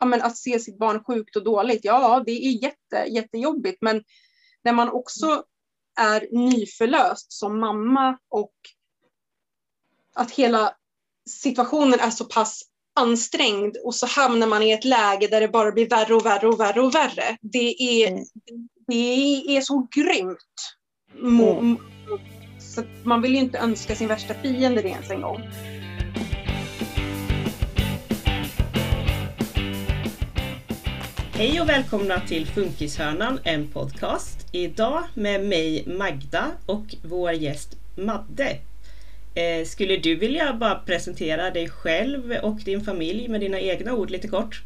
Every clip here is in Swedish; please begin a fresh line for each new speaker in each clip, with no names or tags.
ja, men att se sitt barn sjukt och dåligt, ja det är jätte, jättejobbigt men när man också är nyförlöst som mamma och att hela situationen är så pass ansträngd och så hamnar man i ett läge där det bara blir värre och värre och värre och värre. Det är, mm. det är så grymt. Mm. Så man vill ju inte önska sin värsta fiende det ens en gång.
Hej och välkomna till Funkishörnan, en podcast. Idag med mig Magda och vår gäst Madde. Eh, skulle du vilja bara presentera dig själv och din familj med dina egna ord lite kort?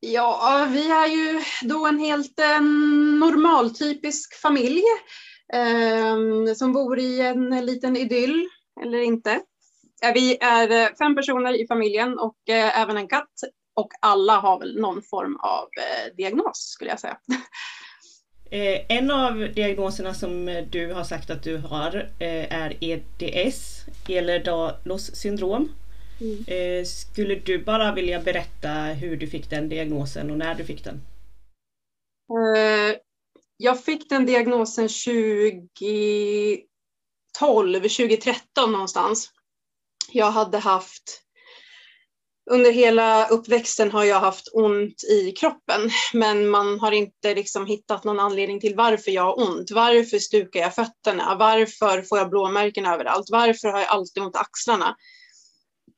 Ja, vi är ju då en helt eh, normaltypisk familj eh, som bor i en liten idyll, eller inte. Eh, vi är eh, fem personer i familjen och eh, även en katt och alla har väl någon form av eh, diagnos skulle jag säga.
Eh, en av diagnoserna som du har sagt att du har eh, är EDS, Ehlers-Danlos syndrom. Mm. Eh, skulle du bara vilja berätta hur du fick den diagnosen och när du fick den?
Eh, jag fick den diagnosen 2012, 2013 någonstans. Jag hade haft under hela uppväxten har jag haft ont i kroppen men man har inte liksom hittat någon anledning till varför jag har ont. Varför stukar jag fötterna? Varför får jag blåmärken överallt? Varför har jag alltid ont i axlarna?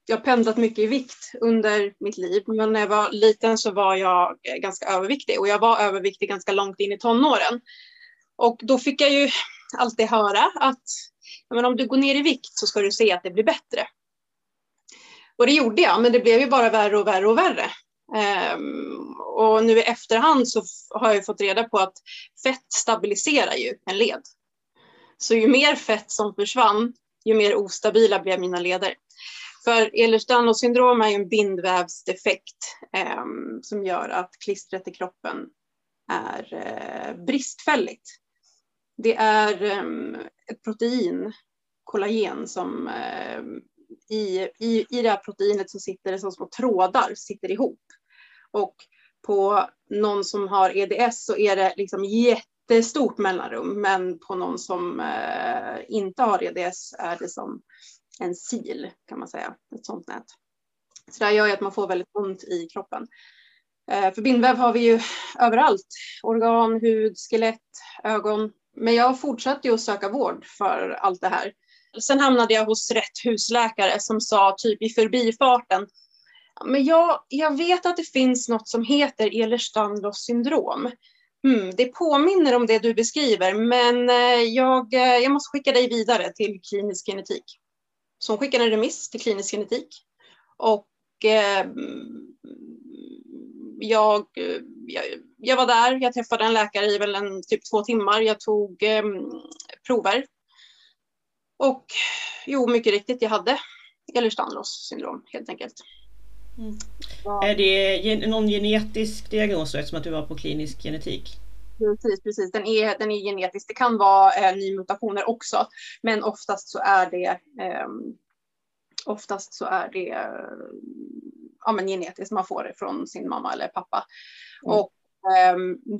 Jag har pendlat mycket i vikt under mitt liv men när jag var liten så var jag ganska överviktig och jag var överviktig ganska långt in i tonåren. Och då fick jag ju alltid höra att men om du går ner i vikt så ska du se att det blir bättre. Och det gjorde jag, men det blev ju bara värre och värre och värre. Um, och nu i efterhand så har jag fått reda på att fett stabiliserar ju en led. Så ju mer fett som försvann, ju mer ostabila blev mina leder. För Ehlers-Danlos syndrom är ju en bindvävsdefekt um, som gör att klistret i kroppen är uh, bristfälligt. Det är um, ett protein, kollagen, som uh, i, i, i det här proteinet så sitter det som små trådar, sitter ihop. Och på någon som har EDS så är det liksom jättestort mellanrum, men på någon som eh, inte har EDS är det som en sil kan man säga, ett sånt nät. Så det här gör ju att man får väldigt ont i kroppen. Eh, för bindväv har vi ju överallt, organ, hud, skelett, ögon. Men jag fortsatte ju att söka vård för allt det här. Sen hamnade jag hos rätt husläkare som sa typ i förbifarten men jag, jag vet att det finns något som heter Ehlers-Danlos syndrom. Mm, det påminner om det du beskriver, men eh, jag, eh, jag måste skicka dig vidare till klinisk genetik. Så hon skickade en remiss till klinisk genetik. Och eh, jag, eh, jag, jag, var där, jag träffade en läkare i väl en, typ två timmar. Jag tog eh, prover och jo, mycket riktigt, jag hade Ehlers-Danlos syndrom helt enkelt.
Mm. Ja. Är det någon genetisk diagnos eftersom att du var på klinisk genetik?
Precis, precis. Den, är, den är genetisk. Det kan vara eh, nymutationer också, men oftast så är det eh, oftast så är det eh, ja, men genetiskt. Man får det från sin mamma eller pappa. Mm. Och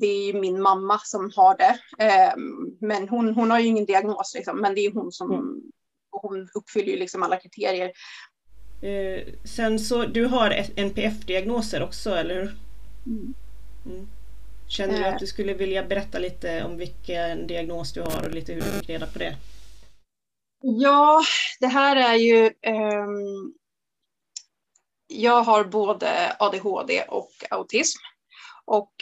det är min mamma som har det. Ehm, men hon, hon har ju ingen diagnos, liksom, men det är hon som mm. hon uppfyller ju liksom alla kriterier.
Eh, sen så, du har NPF-diagnoser också, eller hur? Mm. Mm. Känner du att du skulle vilja berätta lite om vilken diagnos du har och lite hur du fick reda på det?
Ja, det här är ju um, Jag har både ADHD och autism. Och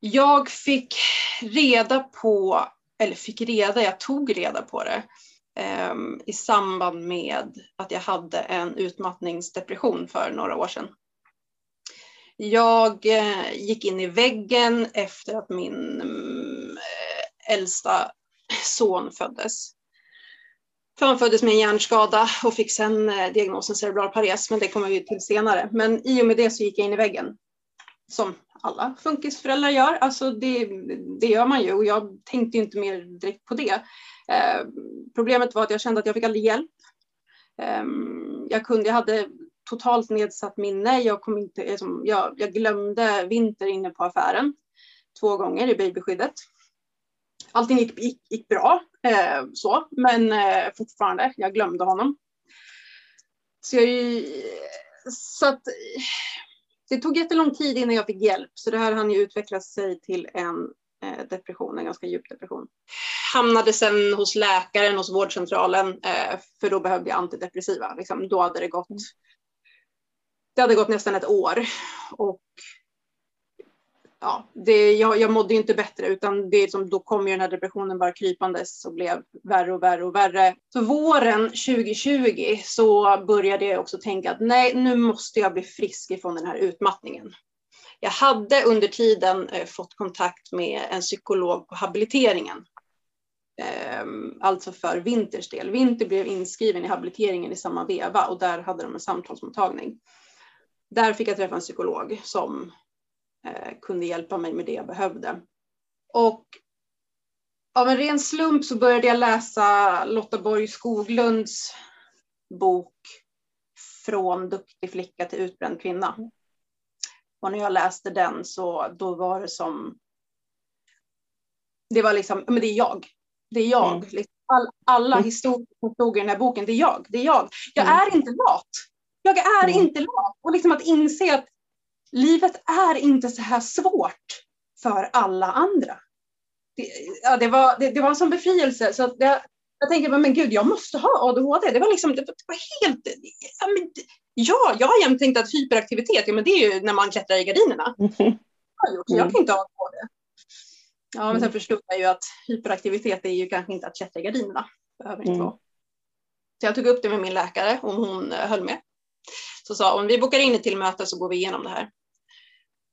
jag fick reda på, eller fick reda, jag tog reda på det eh, i samband med att jag hade en utmattningsdepression för några år sedan. Jag eh, gick in i väggen efter att min eh, äldsta son föddes. Han föddes med en hjärnskada och fick sen eh, diagnosen cerebral pares, men det kommer vi till senare. Men i och med det så gick jag in i väggen som alla funkisföräldrar gör. Alltså det, det gör man ju och jag tänkte inte mer direkt på det. Eh, problemet var att jag kände att jag fick aldrig hjälp. Eh, jag, kunde, jag hade totalt nedsatt minne. Jag, kom inte, liksom, jag, jag glömde vinter inne på affären två gånger i babyskyddet. Allting gick, gick, gick bra, eh, så, men eh, fortfarande, jag glömde honom. Så, jag, så att, det tog jättelång tid innan jag fick hjälp, så det här hann ju utveckla sig till en eh, depression, en ganska djup depression. Hamnade sen hos läkaren, hos vårdcentralen, eh, för då behövde jag antidepressiva. Liksom, då hade det gått det hade gått nästan ett år och ja, det, jag, jag mådde inte bättre utan det som, då kom ju den här depressionen bara krypandes och blev värre och värre och värre. Så våren 2020 så började jag också tänka att nej, nu måste jag bli frisk ifrån den här utmattningen. Jag hade under tiden eh, fått kontakt med en psykolog på habiliteringen. Eh, alltså för Winters del. Winter blev inskriven i habiliteringen i samma veva och där hade de en samtalsmottagning. Där fick jag träffa en psykolog som kunde hjälpa mig med det jag behövde. Och av en ren slump så började jag läsa Lotta Borg Skoglunds bok Från duktig flicka till utbränd kvinna. Och när jag läste den så då var det som det var liksom, men det är jag. Det är jag. Mm. Liksom, all, alla mm. historier som stod i den här boken, det är jag. Det är jag. Jag mm. är inte lat. Jag är mm. inte lat. Och liksom att inse att livet är inte så här svårt för alla andra. Det, ja, det, var, det, det var en sån befrielse. Så det, jag tänkte, men gud, jag måste ha ADHD. Det var liksom, det var helt... Ja, men, ja jag har jämt tänkt att hyperaktivitet, ja, men det är ju när man klättrar i gardinerna. Jag, gjort, jag kan inte ha ADHD. Ja, men sen mm. förstod jag ju att hyperaktivitet är ju kanske inte att klättra i gardinerna. Behöver inte mm. vara. Så jag tog upp det med min läkare och hon eh, höll med. Så sa hon, vi bokar in ett till möte så går vi igenom det här.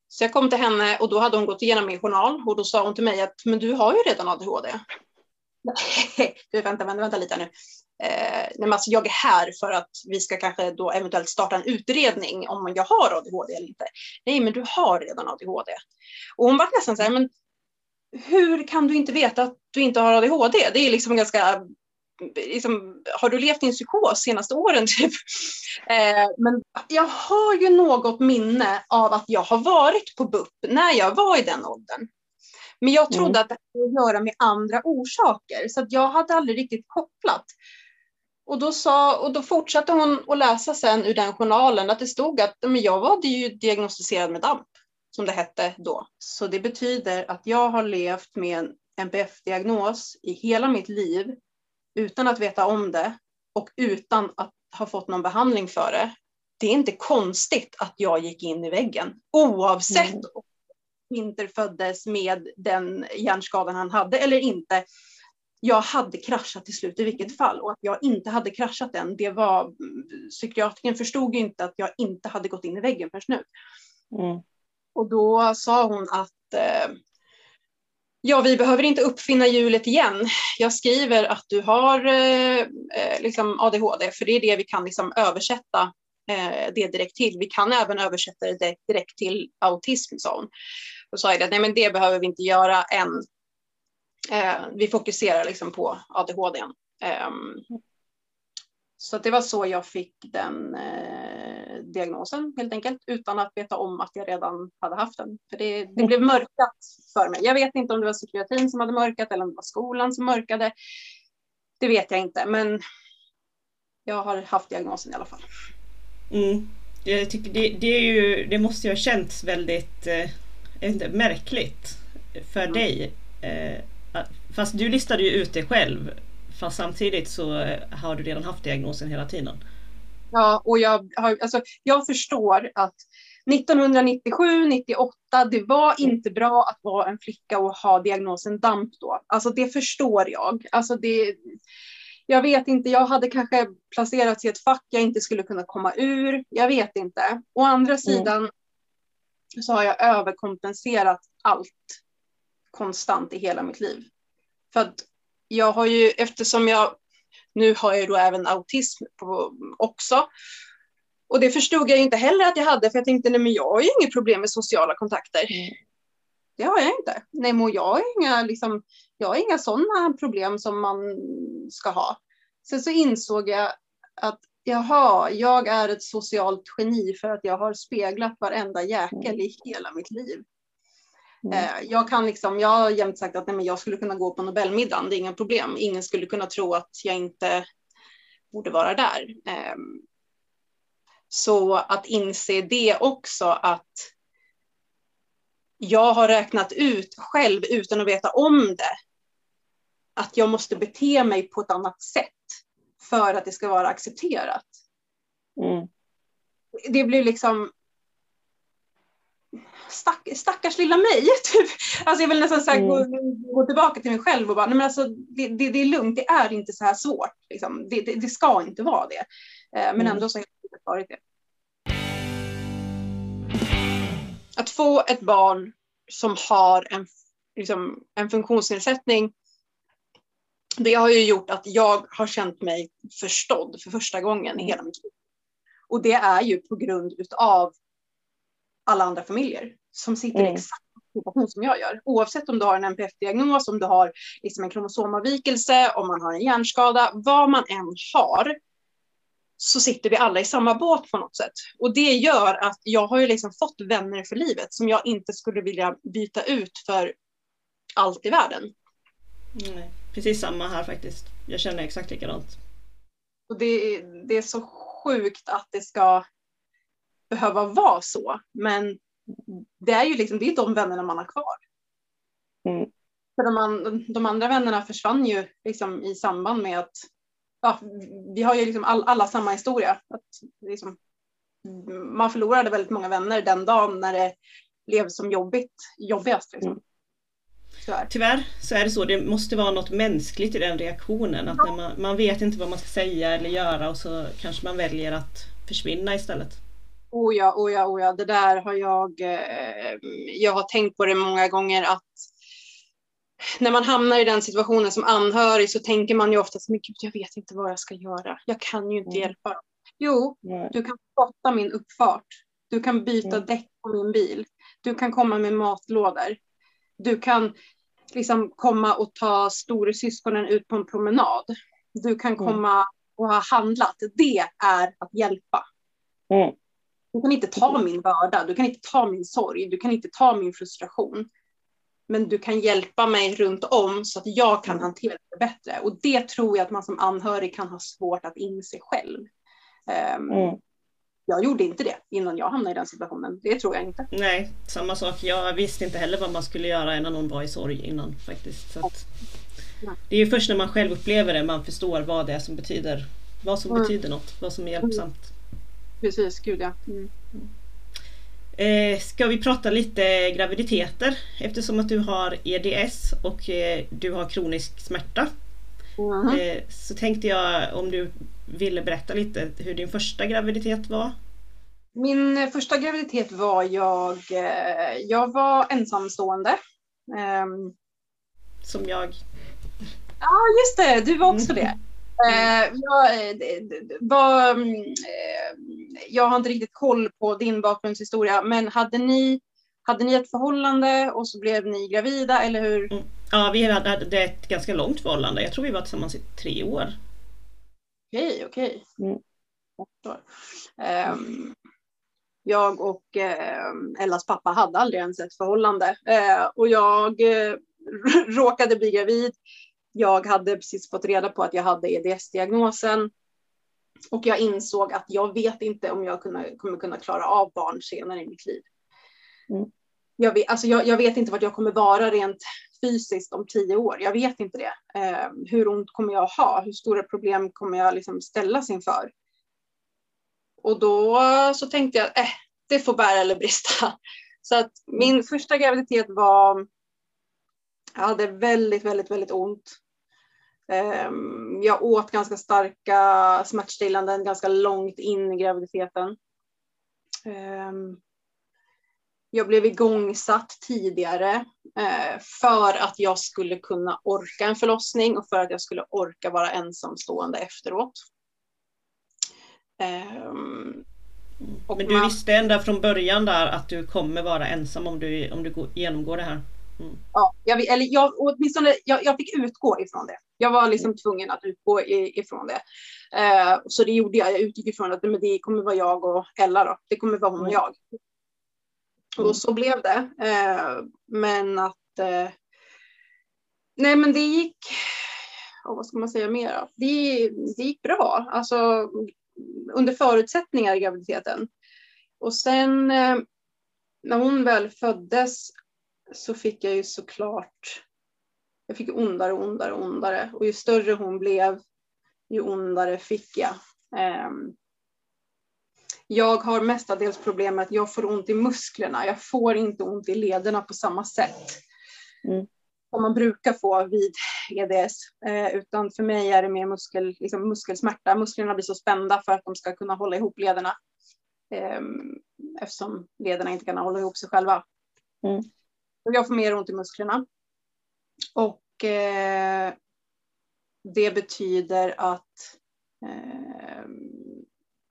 Så jag kom till henne och då hade hon gått igenom min journal och då sa hon till mig att men du har ju redan ADHD. du, vänta, vänta, vänta lite nu. Eh, nej, alltså, jag är här för att vi ska kanske då eventuellt starta en utredning om jag har ADHD eller inte. Nej, men du har redan ADHD. Och hon var nästan så här, men hur kan du inte veta att du inte har ADHD? Det är liksom ganska liksom, har du levt i en psykos senaste åren? Typ? Eh, men jag har ju något minne av att jag har varit på BUP när jag var i den åldern. Men jag trodde mm. att det hade att göra med andra orsaker, så att jag hade aldrig riktigt kopplat. Och då, sa, och då fortsatte hon att läsa sen ur den journalen att det stod att men jag var ju diagnostiserad med DAMP, som det hette då. Så det betyder att jag har levt med en NPF-diagnos i hela mitt liv utan att veta om det och utan att ha fått någon behandling för det. Det är inte konstigt att jag gick in i väggen oavsett mm. om Winter föddes med den hjärnskadan han hade eller inte. Jag hade kraschat till slut i vilket fall och att jag inte hade kraschat den, det var psykiatriken förstod inte att jag inte hade gått in i väggen först nu. Mm. Och då sa hon att eh, Ja, vi behöver inte uppfinna hjulet igen. Jag skriver att du har eh, eh liksom ADHD, för det är det vi kan liksom översätta eh, det direkt till. Vi kan även översätta det direkt till autism, sa hon. Då sa jag att nej, men det behöver vi inte göra än. Eh, vi fokuserar liksom på ADHD. Så det var så jag fick den eh, diagnosen helt enkelt utan att veta om att jag redan hade haft den. För det, det blev mörkat för mig. Jag vet inte om det var psykiatrin som hade mörkat eller om det var skolan som mörkade. Det vet jag inte, men jag har haft diagnosen i alla fall.
Mm. Jag tycker det, det, ju, det måste ju ha känts väldigt eh, inte, märkligt för mm. dig. Eh, fast du listade ju ut det själv Fast samtidigt så eh, har du redan haft diagnosen hela tiden.
Ja, och jag, har, alltså, jag förstår att 1997, 98, det var inte bra att vara en flicka och ha diagnosen DAMP då. Alltså det förstår jag. Alltså det, jag vet inte, jag hade kanske placerats i ett fack jag inte skulle kunna komma ur. Jag vet inte. Å andra mm. sidan mm. så har jag överkompenserat allt konstant i hela mitt liv. För att jag har ju, eftersom jag, nu har jag då även autism på, också. Och det förstod jag inte heller att jag hade, för jag tänkte, nej men jag har ju inget problem med sociala kontakter. Mm. Det har jag inte. Nej, men jag har inga, liksom, jag har inga sådana problem som man ska ha. Sen så insåg jag att Jaha, jag är ett socialt geni för att jag har speglat varenda jäkel i hela mitt liv. Mm. Eh, jag kan liksom, jag har jämt sagt att nej, men jag skulle kunna gå på Nobelmiddagen, det är inga problem. Ingen skulle kunna tro att jag inte borde vara där. Ehm, så att inse det också att jag har räknat ut själv utan att veta om det. Att jag måste bete mig på ett annat sätt för att det ska vara accepterat. Mm. Det blir liksom Stack, stackars lilla mig. Typ. Alltså jag vill nästan så mm. gå, gå, tillbaka till mig själv och bara, nej men alltså, det, det, det är lugnt, det är inte så här svårt. Liksom. Det, det, ska inte vara det. Eh, men mm. ändå så har det varit det. Att få ett barn som har en, liksom, en funktionsnedsättning det har ju gjort att jag har känt mig förstådd för första gången i hela mitt liv. Och det är ju på grund utav alla andra familjer som sitter mm. exakt i situation som jag gör. Oavsett om du har en NPF-diagnos, om du har liksom en kromosomavvikelse, om man har en hjärnskada, vad man än har, så sitter vi alla i samma båt på något sätt. Och det gör att jag har ju liksom fått vänner för livet som jag inte skulle vilja byta ut för allt i världen.
Nej, precis samma här faktiskt. Jag känner exakt likadant.
Och det, det är så sjukt att det ska behöva vara så. Men det är ju liksom, det är de vännerna man har kvar. Mm. För de, de, andra vännerna försvann ju liksom i samband med att ja, vi har ju liksom all, alla samma historia. Att liksom, man förlorade väldigt många vänner den dagen när det blev som jobbigt, jobbigast. Liksom. Mm.
Tyvärr. Tyvärr så är det så, det måste vara något mänskligt i den reaktionen. Att när man, man vet inte vad man ska säga eller göra och så kanske man väljer att försvinna istället.
Oh ja, oh ja, oh ja, det där har jag, eh, jag har tänkt på det många gånger att när man hamnar i den situationen som anhörig så tänker man ju ofta så mycket, jag vet inte vad jag ska göra. Jag kan ju inte mm. hjälpa. Jo, mm. du kan spotta min uppfart. Du kan byta mm. däck på min bil. Du kan komma med matlådor. Du kan liksom komma och ta storasyskonen ut på en promenad. Du kan mm. komma och ha handlat. Det är att hjälpa. Mm. Du kan inte ta min börda, du kan inte ta min sorg, du kan inte ta min frustration. Men du kan hjälpa mig runt om så att jag kan hantera det bättre. Och det tror jag att man som anhörig kan ha svårt att inse själv. Um, mm. Jag gjorde inte det innan jag hamnade i den situationen. Det tror jag inte.
Nej, samma sak. Jag visste inte heller vad man skulle göra när någon var i sorg innan faktiskt. Att, det är först när man själv upplever det man förstår vad det är som betyder, vad som mm. betyder något, vad som är hjälpsamt.
Precis, gud ja. Mm.
Eh, ska vi prata lite graviditeter eftersom att du har EDS och eh, du har kronisk smärta. Mm. Eh, så tänkte jag om du ville berätta lite hur din första graviditet var?
Min första graviditet var jag, eh, jag var ensamstående.
Ehm. Som jag.
Ja just det, du var också det. Eh, jag, eh, var, mm, jag har inte riktigt koll på din bakgrundshistoria, men hade ni, hade ni ett förhållande och så blev ni gravida, eller hur? Mm.
Ja, vi hade ett ganska långt förhållande. Jag tror vi var tillsammans i tre år.
Okej, okej. Mm. Um, jag och uh, Ellas pappa hade aldrig ens ett förhållande uh, och jag uh, råkade bli gravid jag hade precis fått reda på att jag hade EDS-diagnosen och jag insåg att jag vet inte om jag kommer kunna klara av barn senare i mitt liv. Mm. Jag, vet, alltså jag, jag, vet inte vart jag kommer vara rent fysiskt om tio år. Jag vet inte det. Eh, hur ont kommer jag ha? Hur stora problem kommer jag liksom ställas inför? Och då så tänkte jag, eh, det får bära eller brista. Så att min första graviditet var, jag hade väldigt, väldigt, väldigt ont. Ehm, jag åt ganska starka smärtstillanden ganska långt in i graviditeten. Ehm, jag blev igångsatt tidigare eh, för att jag skulle kunna orka en förlossning och för att jag skulle orka vara ensamstående efteråt.
Ehm, Men du man... visste ända från början där att du kommer vara ensam om du, om du genomgår det här?
Mm. Ja, jag, eller jag, åtminstone, jag, jag fick utgå ifrån det. Jag var liksom mm. tvungen att utgå ifrån det. Eh, så det gjorde jag. Jag utgick ifrån att men det kommer vara jag och Ella då. Det kommer vara hon och mm. jag. Mm. Och så blev det. Eh, men att... Eh, nej men det gick... Oh, vad ska man säga mer? Det, det gick bra. Alltså under förutsättningar i graviditeten. Och sen eh, när hon väl föddes så fick jag ju såklart, jag fick ondare och ondare och ondare. Och ju större hon blev, ju ondare fick jag. Um, jag har mestadels problem med att jag får ont i musklerna. Jag får inte ont i lederna på samma sätt. Mm. Som man brukar få vid EDS. Eh, utan för mig är det mer muskel, liksom muskelsmärta. Musklerna blir så spända för att de ska kunna hålla ihop lederna. Eh, eftersom lederna inte kan hålla ihop sig själva. Mm. Jag får mer ont i musklerna. Och eh, det betyder att eh,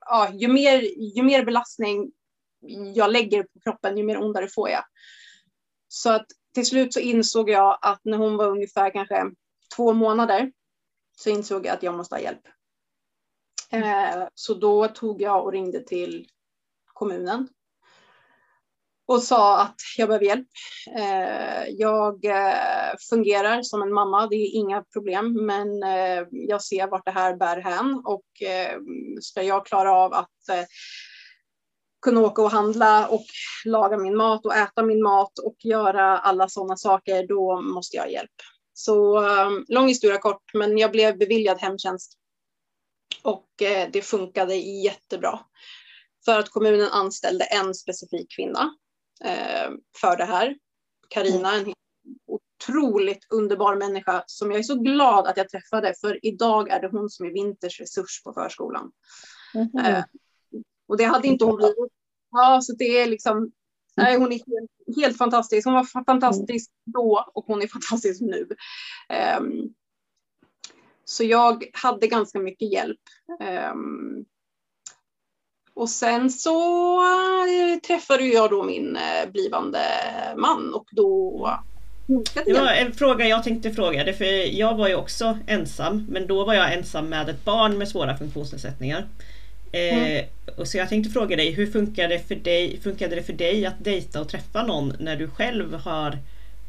ja, ju, mer, ju mer belastning jag lägger på kroppen, ju mer ondare får jag. Så att till slut så insåg jag att när hon var ungefär kanske två månader så insåg jag att jag måste ha hjälp. Eh, så då tog jag och ringde till kommunen och sa att jag behöver hjälp. Eh, jag eh, fungerar som en mamma, det är inga problem, men eh, jag ser vart det här bär hän och ska jag klara av att kunna åka och handla och laga min mat och äta min mat och göra alla sådana saker, då måste jag ha hjälp. Så lång historia kort, men jag blev beviljad hemtjänst och det funkade jättebra för att kommunen anställde en specifik kvinna för det här. Karina, en otroligt underbar människa som jag är så glad att jag träffade för idag är det hon som är Vinters resurs på förskolan. Mm -hmm. eh, och det hade inte hon blivit. Ja, så det är liksom, nej, hon är helt, helt fantastisk. Hon var fantastisk mm. då och hon är fantastisk nu. Um, så jag hade ganska mycket hjälp. Um, och sen så äh, träffade jag då min äh, blivande man och då
det var en fråga jag tänkte fråga, för jag var ju också ensam men då var jag ensam med ett barn med svåra funktionsnedsättningar. Eh, mm. och så jag tänkte fråga dig, hur funkade det, för dig, funkade det för dig att dejta och träffa någon när du själv har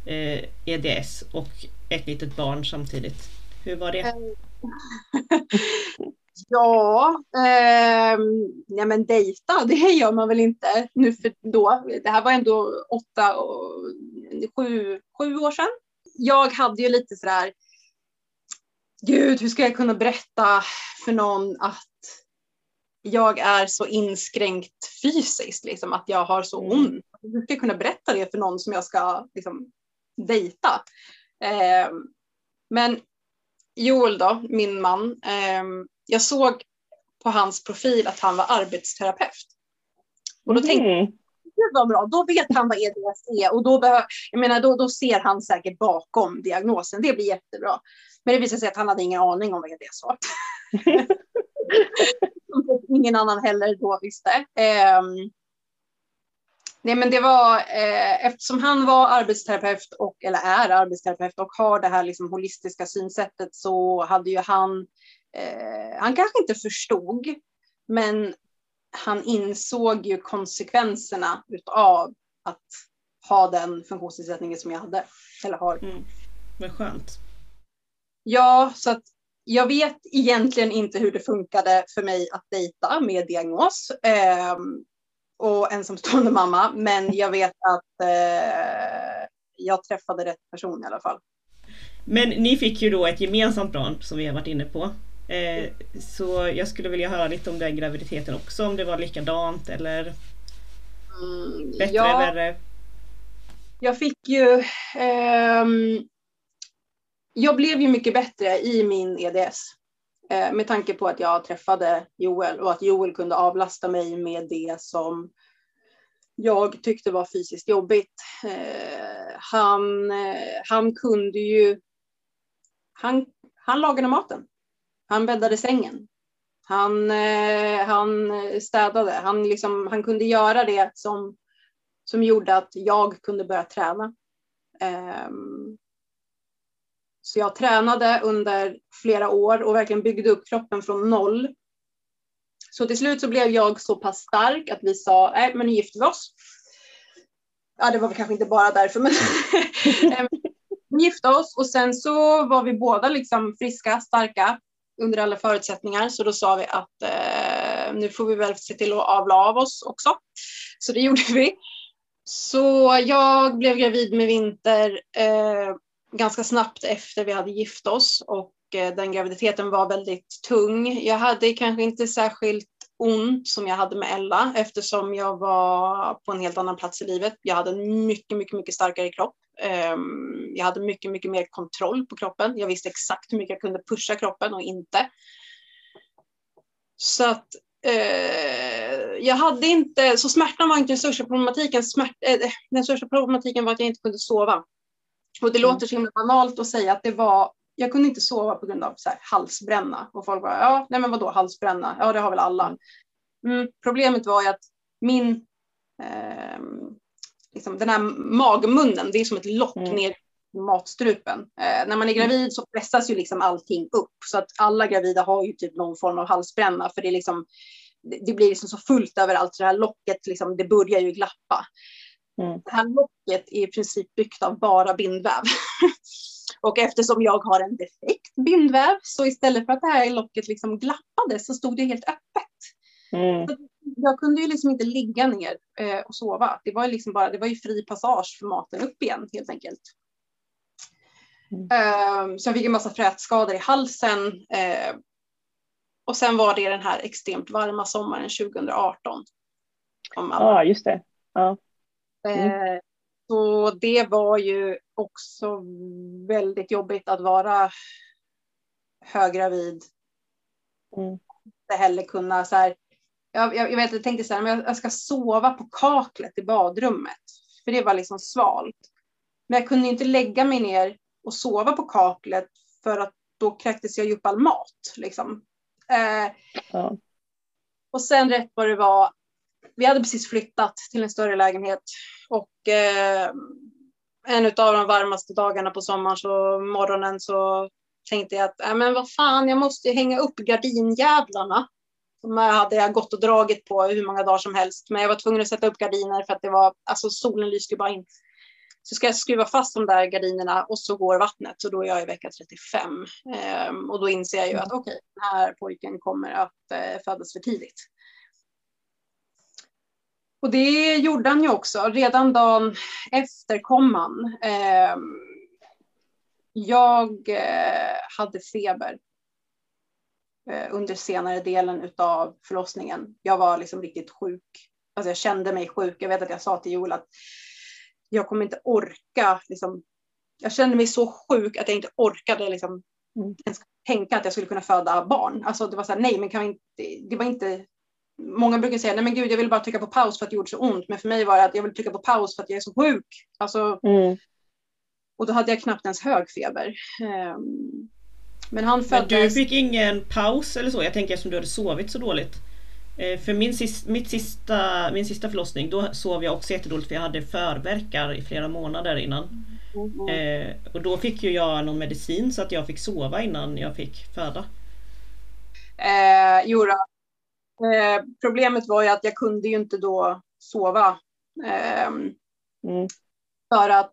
eh, EDS och ett litet barn samtidigt? Hur var det?
Ja, eh, ja men dejta, det gör man väl inte nu för då. Det här var ändå åtta, sju, sju år sedan. Jag hade ju lite sådär, gud hur ska jag kunna berätta för någon att jag är så inskränkt fysiskt, liksom, att jag har så mm. ont. Hur ska jag kunna berätta det för någon som jag ska liksom, dejta? Eh, men Joel då, min man, eh, jag såg på hans profil att han var arbetsterapeut. Och då tänkte jag, mm. Gud vad bra, då vet han vad EDS är och då, behör, jag menar, då, då ser han säkert bakom diagnosen. Det blir jättebra. Men det visade sig att han hade ingen aning om vad EDS var. ingen annan heller då visste. Um, nej men det var eh, eftersom han var arbetsterapeut och eller är arbetsterapeut och har det här liksom holistiska synsättet så hade ju han eh, han kanske inte förstod, men han insåg ju konsekvenserna utav att ha den funktionsnedsättningen som jag hade, eller har. Mm.
Vad skönt.
Ja, så att jag vet egentligen inte hur det funkade för mig att dejta med diagnos eh, och ensamstående mamma, men jag vet att eh, jag träffade rätt person i alla fall.
Men ni fick ju då ett gemensamt barn som vi har varit inne på. Eh, så jag skulle vilja höra lite om den graviditeten också, om det var likadant eller mm, bättre, ja, värre?
Jag fick ju... Eh, jag blev ju mycket bättre i min EDS. Eh, med tanke på att jag träffade Joel och att Joel kunde avlasta mig med det som jag tyckte var fysiskt jobbigt. Eh, han, eh, han kunde ju... Han, han lagade maten. Han bäddade sängen. Han, eh, han städade. Han, liksom, han kunde göra det som, som gjorde att jag kunde börja träna. Ehm, så jag tränade under flera år och verkligen byggde upp kroppen från noll. Så till slut så blev jag så pass stark att vi sa, nej men nu gifter vi oss. Ja det var väl kanske inte bara därför men ehm, vi gifte oss och sen så var vi båda liksom friska, starka under alla förutsättningar. Så då sa vi att eh, nu får vi väl se till att avla av oss också. Så det gjorde vi. Så jag blev gravid med Vinter eh, ganska snabbt efter vi hade gift oss och eh, den graviditeten var väldigt tung. Jag hade kanske inte särskilt ont som jag hade med Ella eftersom jag var på en helt annan plats i livet. Jag hade en mycket, mycket, mycket starkare kropp. Ehm, jag hade mycket, mycket mer kontroll på kroppen. Jag visste exakt hur mycket jag kunde pusha kroppen och inte. Så att eh, jag hade inte, så smärtan var inte den största problematiken. Smärt, eh, den största problematiken var att jag inte kunde sova. Och det mm. låter så himla banalt att säga att det var, jag kunde inte sova på grund av så här, halsbränna. Och folk bara, ja, nej men vadå halsbränna? Ja, det har väl alla. Mm, problemet var ju att min, eh, liksom, den här magmunnen, det är som ett lock mm. ner matstrupen. Eh, när man är mm. gravid så pressas ju liksom allting upp. Så att alla gravida har ju typ någon form av halsbränna. För det, är liksom, det blir liksom så fullt överallt. Så det här locket, liksom, det börjar ju glappa. Mm. Det här locket är i princip byggt av bara bindväv. och eftersom jag har en defekt bindväv så istället för att det här locket liksom glappade så stod det helt öppet. Mm. Jag kunde ju liksom inte ligga ner eh, och sova. Det var, liksom bara, det var ju fri passage för maten upp igen helt enkelt. Mm. Eh, så jag fick en massa frätskador i halsen. Eh, och sen var det den här extremt varma sommaren 2018.
Ja, ah, just det. Ja.
Mm. Eh, så det var ju också väldigt jobbigt att vara höggravid. Mm. Inte heller kunna så här, jag, jag, vet, jag tänkte så här, men jag, ska sova på kaklet i badrummet. För det var liksom svalt. Men jag kunde inte lägga mig ner och sova på kaklet för att då kräktes jag upp all mat. Liksom. Eh, ja. Och sen rätt vad det var vi hade precis flyttat till en större lägenhet och eh, en av de varmaste dagarna på sommaren så morgonen så tänkte jag att äh, men vad fan, jag måste hänga upp gardinjävlarna. De hade jag gått och dragit på hur många dagar som helst, men jag var tvungen att sätta upp gardiner för att det var, alltså solen lyste ju bara in. Så ska jag skruva fast de där gardinerna och så går vattnet och då är jag i vecka 35. Ehm, och då inser jag ju att okej, okay, den här pojken kommer att eh, födas för tidigt. Och det gjorde han ju också. Redan dagen efter kom han. Eh, jag eh, hade feber under senare delen av förlossningen. Jag var liksom riktigt sjuk. Alltså jag kände mig sjuk. Jag vet att jag sa till Joel att jag kommer inte orka. Liksom, jag kände mig så sjuk att jag inte orkade liksom, ens tänka att jag skulle kunna föda barn. Alltså det var så här, nej men kan vi inte, det var inte Många brukar säga, nej men gud jag vill bara trycka på paus för att det gjorde så ont. Men för mig var det att jag vill trycka på paus för att jag är så sjuk. Alltså, mm. Och då hade jag knappt ens hög feber. Um, men han föddes...
Men du fick ingen paus eller så? Jag tänker eftersom du hade sovit så dåligt. Eh, för min, sista, mitt sista, min sista förlossning då sov jag också jättedåligt för jag hade förverkar i flera månader innan. Mm. Eh, och då fick ju jag någon medicin så att jag fick sova innan jag fick föda.
Eh, jo, Eh, problemet var ju att jag kunde ju inte då sova. Eh, mm. För att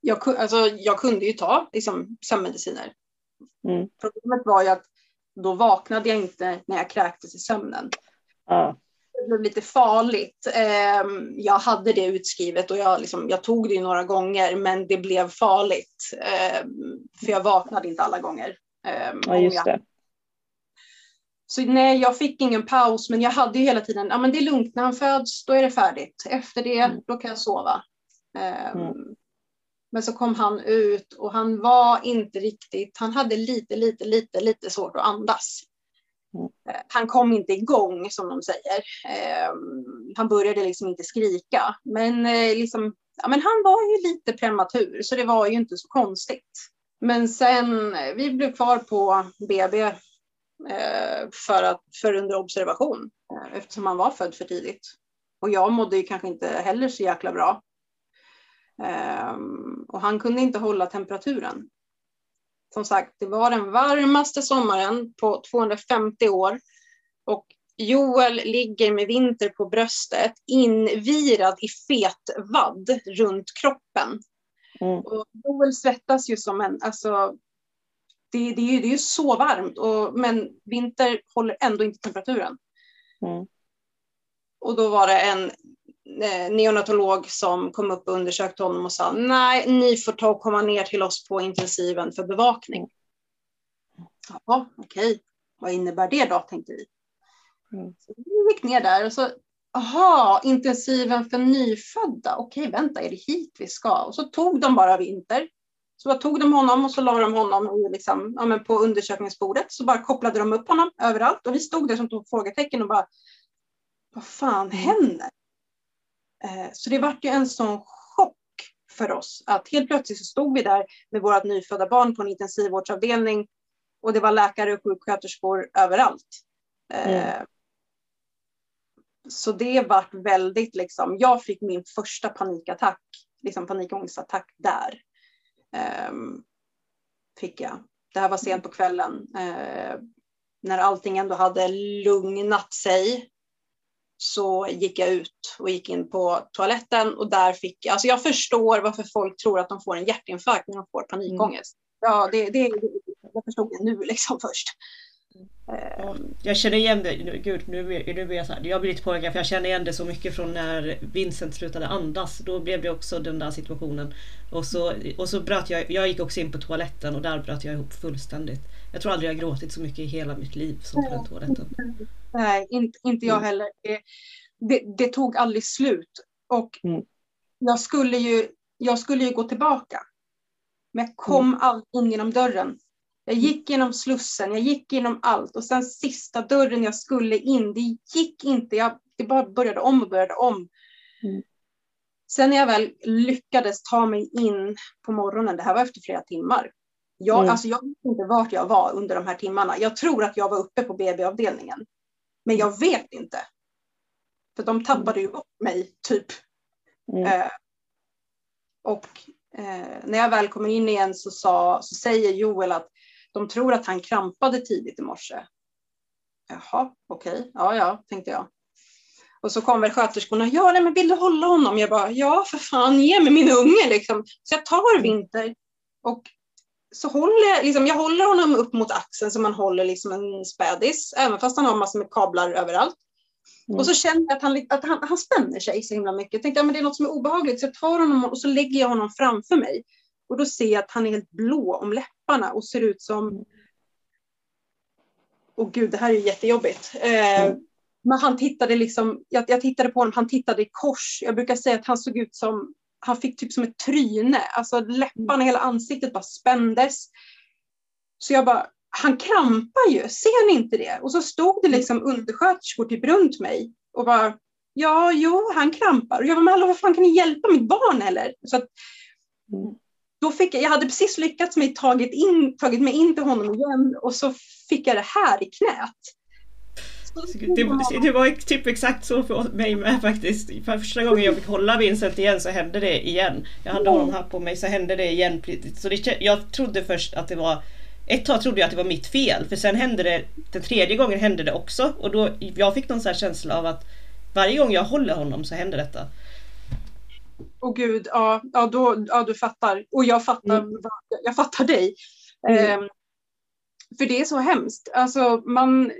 jag, alltså, jag kunde ju ta liksom, sömnmediciner. Mm. Problemet var ju att då vaknade jag inte när jag kräktes i sömnen. Ah. Det blev lite farligt. Eh, jag hade det utskrivet och jag, liksom, jag tog det några gånger men det blev farligt. Eh, för jag vaknade inte alla gånger.
Eh, ja, just det.
Så nej, jag fick ingen paus, men jag hade ju hela tiden, ja men det är lugnt, när han föds, då är det färdigt. Efter det, mm. då kan jag sova. Um, mm. Men så kom han ut och han var inte riktigt, han hade lite, lite, lite, lite svårt att andas. Mm. Uh, han kom inte igång som de säger. Uh, han började liksom inte skrika, men, uh, liksom, ja, men han var ju lite prematur, så det var ju inte så konstigt. Men sen, vi blev kvar på BB Eh, för, att, för under observation eh, eftersom han var född för tidigt. Och jag mådde ju kanske inte heller så jäkla bra. Um, och han kunde inte hålla temperaturen. Som sagt, det var den varmaste sommaren på 250 år och Joel ligger med Vinter på bröstet invirad i fet vadd runt kroppen. Mm. Och Joel svettas ju som en, alltså det, det, är, ju, det är ju så varmt och, men Vinter håller ändå inte temperaturen. Mm. Och då var det en neonatolog som kom upp och undersökte honom och sa nej, ni får ta och komma ner till oss på intensiven för bevakning. Ja, okej, okay. vad innebär det då, tänkte vi. Mm. Så vi gick ner där och så, aha, intensiven för nyfödda, okej, okay, vänta, är det hit vi ska? Och så tog de bara Vinter. Så bara tog de honom och så la de honom liksom, ja, på undersökningsbordet. Så bara kopplade de upp honom överallt och vi stod där som tog frågetecken och bara, vad fan mm. händer? Eh, så det var ju en sån chock för oss att helt plötsligt så stod vi där med vårt nyfödda barn på en intensivvårdsavdelning och det var läkare och sjuksköterskor överallt. Eh, mm. Så det var väldigt liksom, jag fick min första panikattack, liksom panikångestattack där. Um, fick jag. Det här var sent på kvällen. Uh, när allting ändå hade lugnat sig så gick jag ut och gick in på toaletten och där fick jag, alltså jag förstår varför folk tror att de får en hjärtinfarkt när de får panikångest. Mm. Ja, det, det, jag förstod det nu liksom först.
Ja, jag känner igen det, gud nu, nu blir jag så här, jag blir lite påverkad för jag känner igen det så mycket från när Vincent slutade andas. Då blev det också den där situationen. Och så, och så bröt jag, jag gick också in på toaletten och där bröt jag ihop fullständigt. Jag tror aldrig jag gråtit så mycket i hela mitt liv som på den toaletten.
Nej, inte, inte jag mm. heller. Det, det, det tog aldrig slut. Och mm. jag, skulle ju, jag skulle ju gå tillbaka. Men jag kom mm. aldrig in genom dörren. Jag gick genom slussen, jag gick genom allt och sen sista dörren jag skulle in, det gick inte. Jag, det bara började om och började om. Mm. Sen när jag väl lyckades ta mig in på morgonen, det här var efter flera timmar. Jag, mm. alltså jag vet inte vart jag var under de här timmarna. Jag tror att jag var uppe på BB-avdelningen. Men jag vet inte. För de tappade ju upp mig, typ. Mm. Eh, och eh, när jag väl kommer in igen så, sa, så säger Joel att de tror att han krampade tidigt i morse. Jaha, okej, okay. ja, ja, tänkte jag. Och så kom väl sköterskorna, ja, nej, men vill du hålla honom? Jag bara, ja, för fan, ge mig min unge liksom. Så jag tar Vinter och så håller jag, liksom, jag håller honom upp mot axeln som man håller liksom en spädis, även fast han har massor med kablar överallt. Mm. Och så känner jag att, han, att han, han spänner sig så himla mycket. Jag tänkte, ja, men det är något som är obehagligt, så jag tar honom och så lägger jag honom framför mig. Och då ser jag att han är helt blå om läpparna och ser ut som... Åh oh, gud, det här är jättejobbigt. Eh, mm. Men han tittade liksom, jag, jag, tittade på honom, han tittade i kors. Jag brukar säga att han såg ut som, han fick typ som ett tryne. Alltså läpparna, hela ansiktet bara spändes. Så jag bara, han krampar ju, ser ni inte det? Och så stod det liksom undersköterskor typ runt mig och bara, ja, jo, han krampar. Och jag bara, men hallå, vad fan kan ni hjälpa mitt barn eller? Så att, mm då fick jag, jag hade precis lyckats med tagit, in, tagit mig in till honom igen och så fick jag det här i knät.
Det, det, var typ exakt så för mig med faktiskt. För första gången jag fick hålla Vincent igen så hände det igen. Jag hade honom här på mig så hände det igen. Så det, jag trodde först att det var ett tag trodde jag att det var mitt fel för sen hände det Den tredje gången hände det också och då jag fick någon sån känsla av att Varje gång jag håller honom så händer detta.
Och gud, ja, ja, då, ja du fattar. Och jag fattar, mm. jag fattar dig. Mm. Eh, för det är så hemskt. Alltså, man,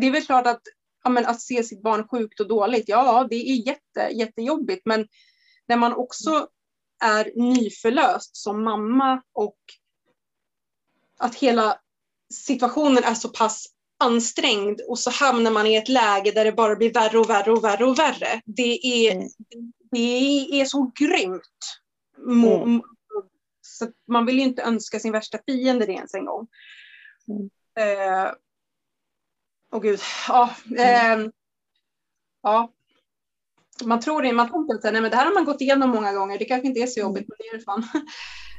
det är väl klart att, ja, men att se sitt barn sjukt och dåligt, ja det är jätte, jättejobbigt. Men när man också är nyförlöst som mamma och att hela situationen är så pass ansträngd och så hamnar man i ett läge där det bara blir värre och värre och värre och värre. Det är, mm det är så grymt. Mm. Så man vill ju inte önska sin värsta fiende det ens en gång. Mm. Eh, oh gud, ja. Eh, ja. Man tror det, man tänker att nej, det här har man gått igenom många gånger, det kanske inte är så jobbigt, men det är det fan.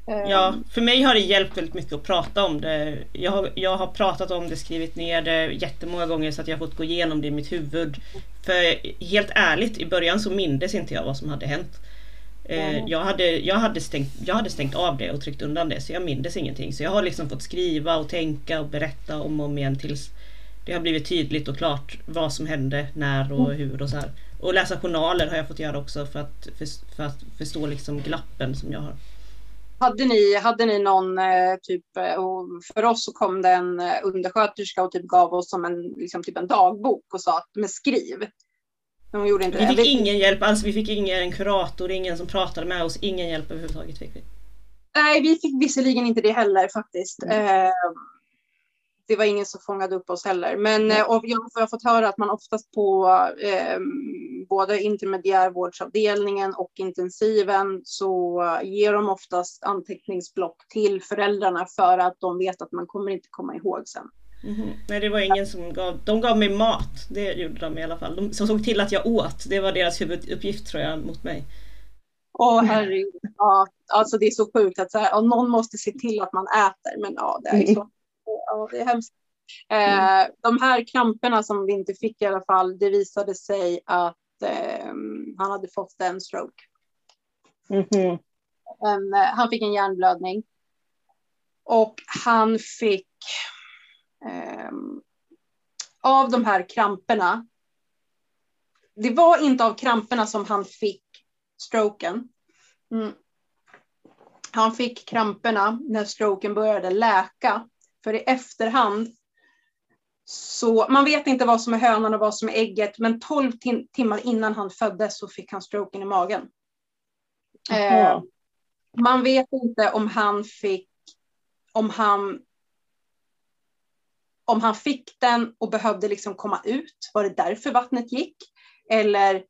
Ja, för mig har det hjälpt väldigt mycket att prata om det. Jag har, jag har pratat om det, skrivit ner det jättemånga gånger så att jag har fått gå igenom det i mitt huvud. För helt ärligt, i början så mindes inte jag vad som hade hänt. Mm. Jag, hade, jag, hade stängt, jag hade stängt av det och tryckt undan det så jag mindes ingenting. Så jag har liksom fått skriva och tänka och berätta om och om igen tills det har blivit tydligt och klart vad som hände, när och mm. hur och så här. Och läsa journaler har jag fått göra också för att, för, för att förstå liksom glappen som jag har.
Hade ni, hade ni någon eh, typ, eh, och för oss så kom det en eh, undersköterska och typ gav oss som en, liksom typ en dagbok och sa att med skriv.
De gjorde inte vi fick ingen hjälp alls, vi fick ingen kurator, ingen som pratade med oss, ingen hjälp överhuvudtaget fick vi.
Nej, vi fick visserligen inte det heller faktiskt. Mm. Det var ingen som fångade upp oss heller. Men jag har fått höra att man oftast på både intermediärvårdsavdelningen och intensiven så ger de oftast anteckningsblock till föräldrarna för att de vet att man kommer inte komma ihåg sen.
Mm. Nej det var ingen som gav, de gav mig mat, det gjorde de i alla fall. De som såg till att jag åt, det var deras huvuduppgift tror jag mot mig.
Åh herregud, ja, alltså det är så sjukt att så här, någon måste se till att man äter, men ja det är så. Ja, det är hemskt. Eh, de här kramperna som vi inte fick i alla fall, det visade sig att eh, han hade fått en stroke. Mm -hmm. en, eh, han fick en hjärnblödning. Och han fick eh, av de här kramperna. Det var inte av kramperna som han fick stroken. Mm. Han fick kramperna när stroken började läka. För i efterhand så man vet inte vad som är hönan och vad som är ägget, men 12 tim timmar innan han föddes så fick han stroken i magen. Eh, man vet inte om han fick, om han, om han fick den och behövde liksom komma ut. Var det därför vattnet gick? Eller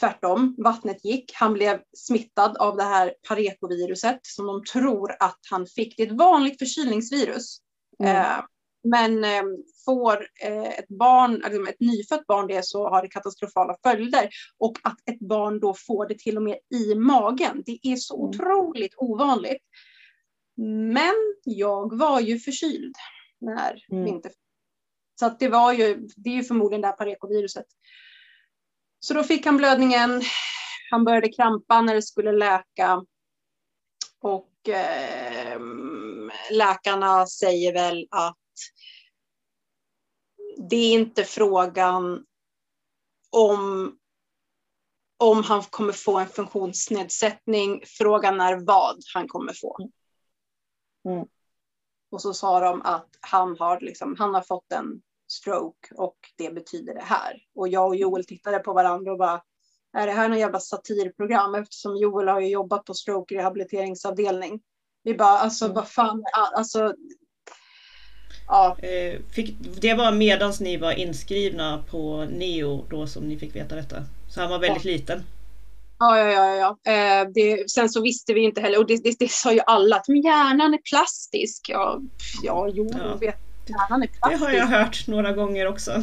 tvärtom, vattnet gick. Han blev smittad av det här parekoviruset som de tror att han fick. Det är ett vanligt förkylningsvirus. Mm. Eh, men eh, får eh, ett barn, alltså ett nyfött barn det så har det katastrofala följder. Och att ett barn då får det till och med i magen, det är så mm. otroligt ovanligt. Men jag var ju förkyld när mm. vinter. Så att det var ju, det är ju förmodligen det här parekoviruset. Så då fick han blödningen. Han började krampa när det skulle läka. Och eh, läkarna säger väl att det är inte frågan om, om han kommer få en funktionsnedsättning. Frågan är vad han kommer få. Mm. Och så sa de att han har, liksom, han har fått en stroke och det betyder det här. Och jag och Joel tittade på varandra och bara, är det här någon jävla satirprogram? Eftersom Joel har ju jobbat på stroke rehabiliteringsavdelning. Vi bara, alltså mm. vad fan, alltså
Ja. Eh, fick, det var medans ni var inskrivna på Neo då som ni fick veta detta. Så han var väldigt ja. liten.
Ja, ja, ja. ja. Eh, det, sen så visste vi inte heller, och det, det, det sa ju alla, att men hjärnan är plastisk. Ja, ja jo, ja. vet, hjärnan är plastisk.
Det har jag hört några gånger också.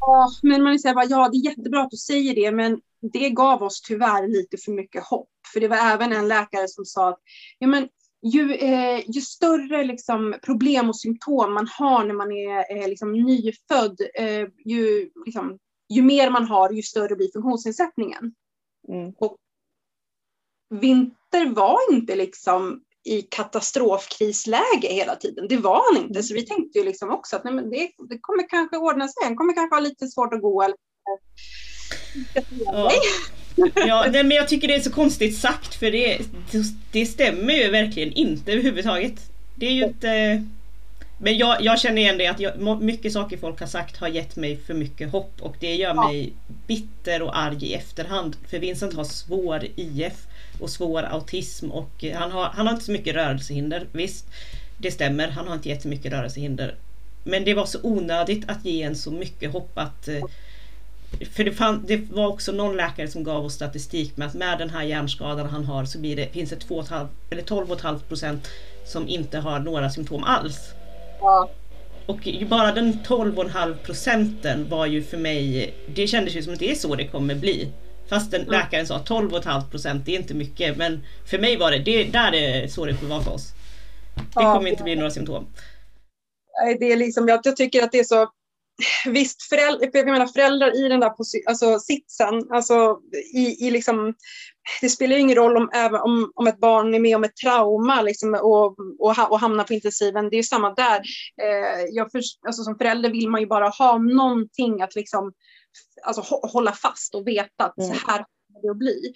Ja, men man säger bara, ja, det är jättebra att du säger det, men det gav oss tyvärr lite för mycket hopp. För det var även en läkare som sa att ja, men ju, eh, ju större liksom, problem och symptom man har när man är eh, liksom, nyfödd, eh, ju, liksom, ju mer man har, ju större blir funktionsnedsättningen. Mm. Och Vinter var inte liksom i katastrofkrisläge hela tiden. Det var han inte. Så vi tänkte ju liksom också att nej, men det, det kommer kanske ordna sig. Han kommer kanske ha lite svårt att gå. Eller,
ja. Ja, men jag tycker det är så konstigt sagt för det, det stämmer ju verkligen inte överhuvudtaget. Det är ju inte... Men jag, jag känner igen det att jag, mycket saker folk har sagt har gett mig för mycket hopp och det gör ja. mig bitter och arg i efterhand. För Vincent har svår IF och svår autism och han har, han har inte så mycket rörelsehinder. Visst, det stämmer, han har inte jättemycket rörelsehinder. Men det var så onödigt att ge en så mycket hopp att eh, för det, fann, det, var också någon läkare som gav oss statistik med att med den här hjärnskadan han har så blir det, finns det 2,5 eller 12,5 procent som inte har några symptom alls. Ja. Och bara den 12,5 procenten var ju för mig, det kändes ju som att det är så det kommer bli. Fast den läkaren sa 12,5 procent, det är inte mycket. Men för mig var det, det där är så det kommer vara för oss. Det kommer inte bli några symptom.
Det är liksom, jag tycker att det är så visst, föräldrar, jag menar, föräldrar i den där alltså, sitsen, alltså, i, i liksom, det spelar ingen roll om, om, om ett barn är med om ett trauma liksom, och, och, och hamnar på intensiven. Det är samma där. Eh, jag för, alltså, som förälder vill man ju bara ha någonting att liksom, alltså, hålla fast och veta att mm. så här kommer det att bli.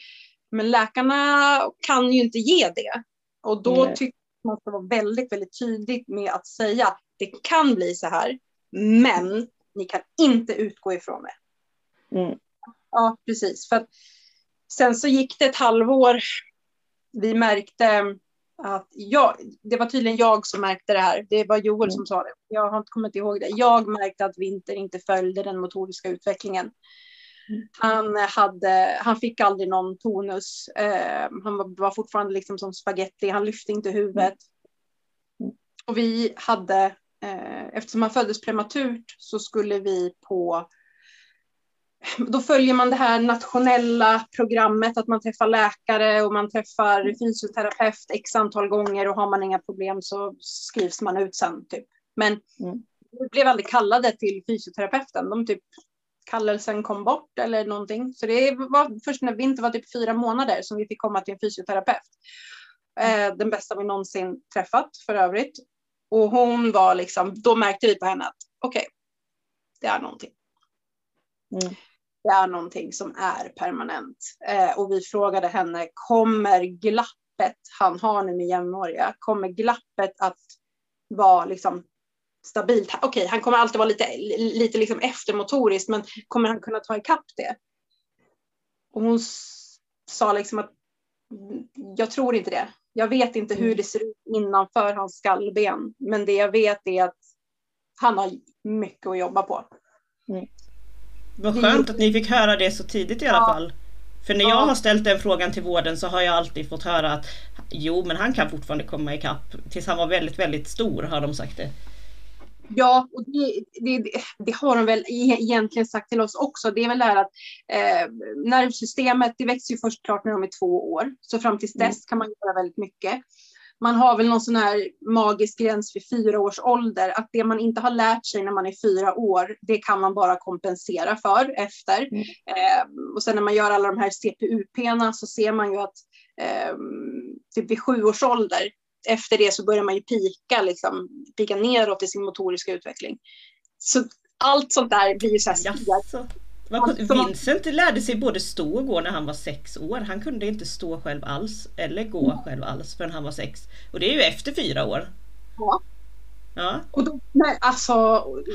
Men läkarna kan ju inte ge det. Och då mm. tycker jag att man ska vara väldigt, väldigt tydlig med att säga det kan bli så här, men ni kan inte utgå ifrån det. Mm. Ja, precis. För sen så gick det ett halvår. Vi märkte att jag, det var tydligen jag som märkte det här. Det var Joel mm. som sa det. Jag har inte kommit ihåg det. Jag märkte att Vinter inte följde den motoriska utvecklingen. Mm. Han, hade, han fick aldrig någon tonus. Eh, han var, var, fortfarande liksom som spaghetti. Han lyfte inte huvudet. Mm. Och vi hade eftersom han föddes prematurt så skulle vi på då följer man det här nationella programmet att man träffar läkare och man träffar fysioterapeut x antal gånger och har man inga problem så skrivs man ut sen. Typ. Men mm. vi blev aldrig kallade till fysioterapeuten. De typ, kallelsen kom bort eller någonting. Så det var först när vi inte var typ fyra månader som vi fick komma till en fysioterapeut. Eh, den bästa vi någonsin träffat för övrigt. Och hon var liksom, då märkte vi på henne att okej, okay, det är någonting. Mm. Det är någonting som är permanent. Eh, och vi frågade henne, kommer glappet han har nu med jämnåriga, kommer glappet att vara liksom stabilt? Okej, okay, han kommer alltid vara lite, lite liksom eftermotoriskt, men kommer han kunna ta ikapp det? Och hon sa liksom att jag tror inte det. Jag vet inte hur mm. det ser ut innanför hans skallben, men det jag vet är att han har mycket att jobba på.
Mm. Vad skönt att ni fick höra det så tidigt i alla ja. fall. För när jag har ställt den frågan till vården så har jag alltid fått höra att jo, men han kan fortfarande komma ikapp tills han var väldigt, väldigt stor har de sagt det.
Ja, och det, det, det, har de väl e-, egentligen sagt till oss också. Det är väl det här att eh, nervsystemet, det växer ju först klart när de är två år. Så fram till dess mm. kan man göra väldigt mycket. Man har väl någon sån här magisk gräns vid fyra års ålder, att det man inte har lärt sig när man är fyra år, det kan man bara kompensera för efter. Mm. Eh, och sen när man gör alla de här CPU-pena så ser man ju att eh, typ vid sju års ålder, efter det så börjar man ju pika, liksom, pika neråt i sin motoriska utveckling. Så allt sånt där blir ju så här
Jaså. Vincent lärde sig både stå och gå när han var sex år. Han kunde inte stå själv alls eller gå mm. själv alls förrän han var sex. Och det är ju efter fyra år.
Ja.
Ja.
Och då, nej, alltså...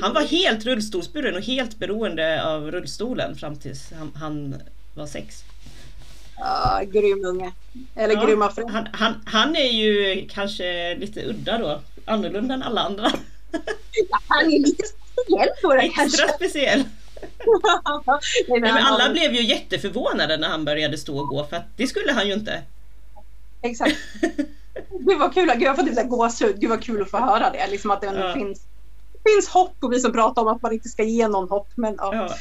Han var helt rullstolsburen och helt beroende av rullstolen fram tills han, han var sex.
Ja, grym unge. Eller ja, grymma föräldrar.
Han, han, han är ju kanske lite udda då. Annorlunda än alla andra.
Ja, han är lite speciell på det
Extra kanske. speciell. Nej, men alla har... blev ju jätteförvånade när han började stå och gå för att det skulle han ju inte.
Exakt. Gud vad kul, Gud, jag får typ gåshud. Gud vad kul att få höra det. Liksom att det ja. finns, finns hopp och vi som pratar om att man inte ska ge någon hopp. Men, ja.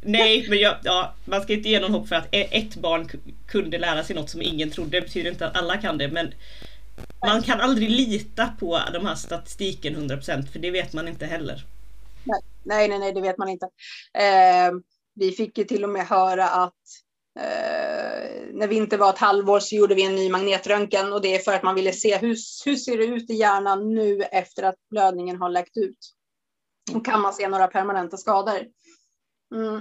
Nej, men jag, ja, man ska inte ge någon hopp för att e- ett barn kunde lära sig något som ingen trodde. Det betyder inte att alla kan det, men man kan aldrig lita på de här statistiken 100% för det vet man inte heller.
Nej, nej, nej, det vet man inte. Eh, vi fick ju till och med höra att eh, när vi inte var ett halvår så gjorde vi en ny magnetröntgen och det är för att man ville se hur, hur ser det ut i hjärnan nu efter att blödningen har läckt ut. Och kan man se några permanenta skador? Mm.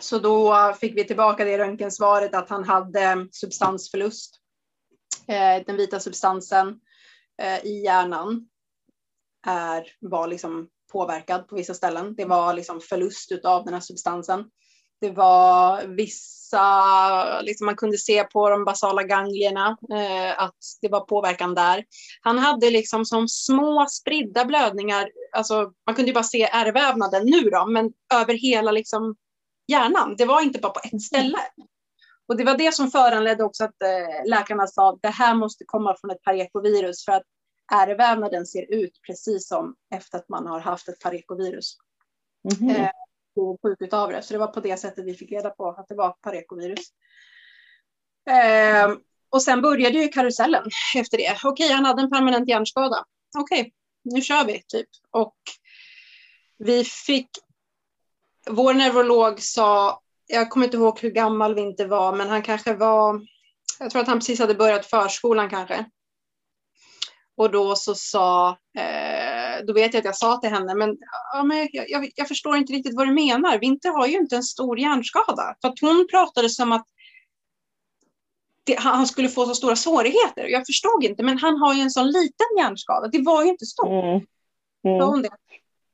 Så då fick vi tillbaka det röntgensvaret att han hade substansförlust. Eh, den vita substansen eh, i hjärnan är, var liksom påverkad på vissa ställen. Det var liksom förlust av den här substansen. Det var vissa, liksom man kunde se på de basala ganglierna eh, att det var påverkan där. Han hade liksom som små spridda blödningar, alltså man kunde ju bara se ärrvävnaden nu då, men över hela liksom hjärnan. Det var inte bara på ett ställe. Och det var det som föranledde också att eh, läkarna sa att det här måste komma från ett parekovirus för att ärrvävnaden ser ut precis som efter att man har haft ett parekovirus. Mm -hmm. eh, och sjuk av det. Så det var på det sättet vi fick reda på att det var parekovirus. Eh, och sen började ju karusellen efter det. Okej, han hade en permanent hjärnskada. Okej, nu kör vi typ. Och vi fick, vår neurolog sa, jag kommer inte ihåg hur gammal vi inte var, men han kanske var, jag tror att han precis hade börjat förskolan kanske. Och då så sa, eh, då vet jag att jag sa till henne, men, ja, men jag, jag, jag, förstår inte riktigt vad du menar. Vinter har ju inte en stor hjärnskada. För att hon pratade som att det, han skulle få så stora svårigheter. Jag förstod inte, men han har ju en sån liten hjärnskada. Det var ju inte stort. Mm. Mm. Det.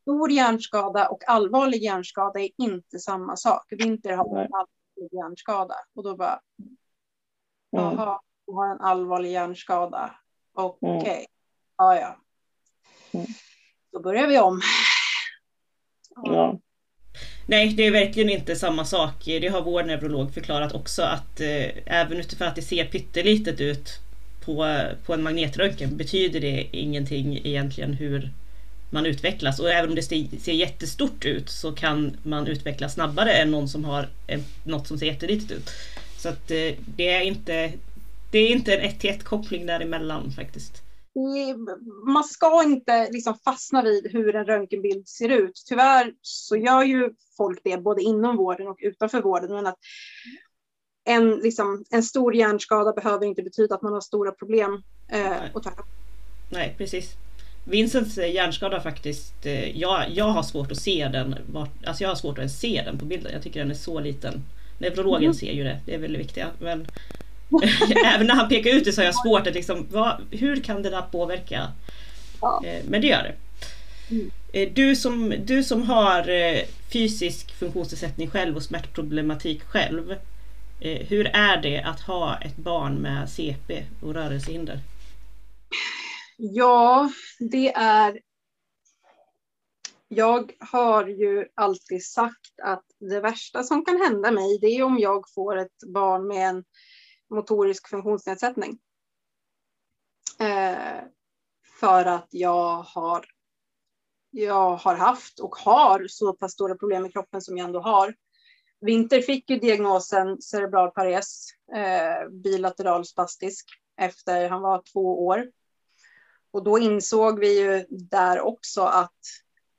Stor hjärnskada och allvarlig hjärnskada är inte samma sak. Vinter har en allvarlig hjärnskada. Och då bara, mm. jaha, du har en allvarlig hjärnskada. Okej, okay. mm. ja ja. Mm. Då börjar vi om.
Ja. Nej, det är verkligen inte samma sak. Det har vår neurolog förklarat också att eh, även utifrån att det ser pyttelitet ut på, på en magnetröntgen betyder det ingenting egentligen hur man utvecklas och även om det ser, jättestort ut så kan man utvecklas snabbare än någon som har något som ser jättelitet ut. Så att eh, det är inte det är inte en ett till ett koppling däremellan faktiskt
man ska inte liksom fastna vid hur en röntgenbild ser ut. Tyvärr så gör ju folk det både inom vården och utanför vården. Men att en, liksom, en stor hjärnskada behöver inte betyda att man har stora problem. Eh, och
Nej, precis. Vincents hjärnskada faktiskt, eh, jag, jag har svårt att se den. Alltså jag har svårt att ens se den på bilden. Jag tycker den är så liten. Neurologen mm. ser ju det, det är väl det viktiga. Men Även när han pekar ut det så har jag svårt att liksom, vad, hur kan det där påverka? Ja. Eh, men det gör det. Mm. Eh, du som, du som har eh, fysisk funktionsnedsättning själv och smärtproblematik själv. Hur är det att ha ett barn med CP och rörelsehinder?
Ja, det är... Jag har ju alltid sagt att det värsta som kan hända mig det är om jag får ett barn med en motorisk funktionsnedsättning. Eh, för att jag har, jag har haft och har så pass stora problem i kroppen som jag ändå har. Vinter fick ju diagnosen cerebral pares, eh, bilateral spastisk, efter han var två år. Och då insåg vi ju där också att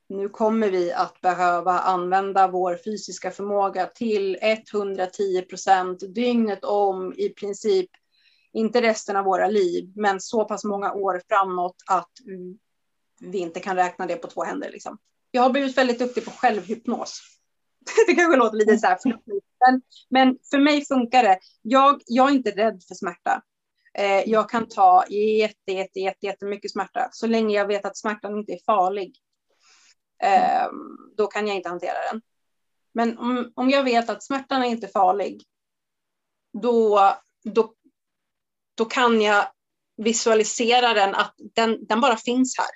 nu kommer vi att behöva använda vår fysiska förmåga till 110 procent dygnet om i princip, inte resten av våra liv, men så pass många år framåt att vi inte kan räkna det på två händer. Liksom. Jag har blivit väldigt duktig på självhypnos. Det kanske låter lite så här men, men för mig funkar det. Jag, jag är inte rädd för smärta. Eh, jag kan ta jätte, jätte, jätte, jättemycket smärta så länge jag vet att smärtan inte är farlig. Eh, då kan jag inte hantera den. Men om, om jag vet att smärtan är inte farlig, då, då, då kan jag visualisera den att den, den bara finns här.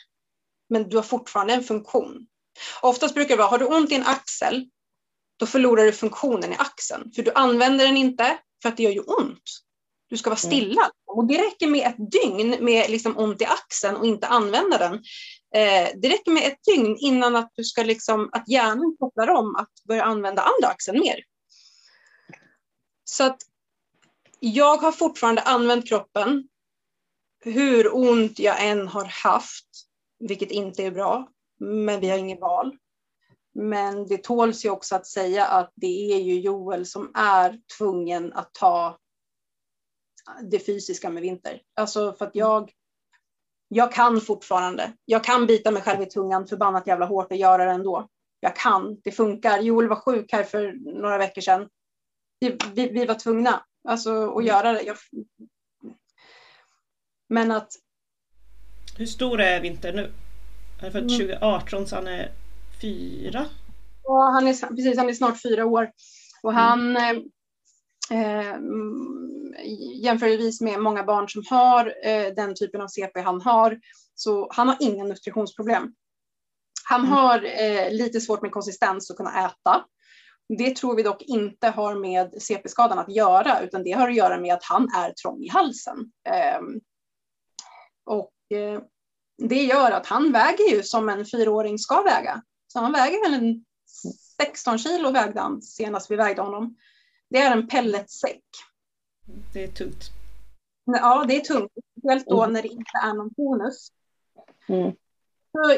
Men du har fortfarande en funktion. Oftast brukar det vara, har du ont i en axel, då förlorar du funktionen i axeln. För du använder den inte för att det gör ju ont. Du ska vara mm. stilla. Och det räcker med ett dygn med liksom ont i axeln och inte använda den. Eh, det räcker med ett dygn innan att, du ska liksom, att hjärnan kopplar om att börja använda andra axeln mer. Så att jag har fortfarande använt kroppen hur ont jag än har haft, vilket inte är bra, men vi har inget val. Men det tåls ju också att säga att det är ju Joel som är tvungen att ta det fysiska med vinter. Alltså för att jag, jag kan fortfarande. Jag kan bita mig själv i tungan förbannat jävla hårt och göra det ändå. Jag kan, det funkar. Joel var sjuk här för några veckor sedan. Vi, vi, vi var tvungna alltså, att göra det. Jag... Men att...
Hur stor är Vinter nu? Han är född 2018 mm. så han är fyra?
Ja, han är, precis, han är snart fyra år. Och han, mm. Eh, jämförelsevis med många barn som har eh, den typen av CP han har, så han har inga nutritionsproblem. Han mm. har eh, lite svårt med konsistens att kunna äta. Det tror vi dock inte har med CP-skadan att göra, utan det har att göra med att han är trång i halsen. Eh, och eh, det gör att han väger ju som en fyraåring ska väga. Så han väger väl en 16 kilo vägde han senast vi vägde honom. Det är en pelletsäck.
Det är tungt.
Ja, det är tungt. Speciellt då mm. när det inte är någon tonus. Mm.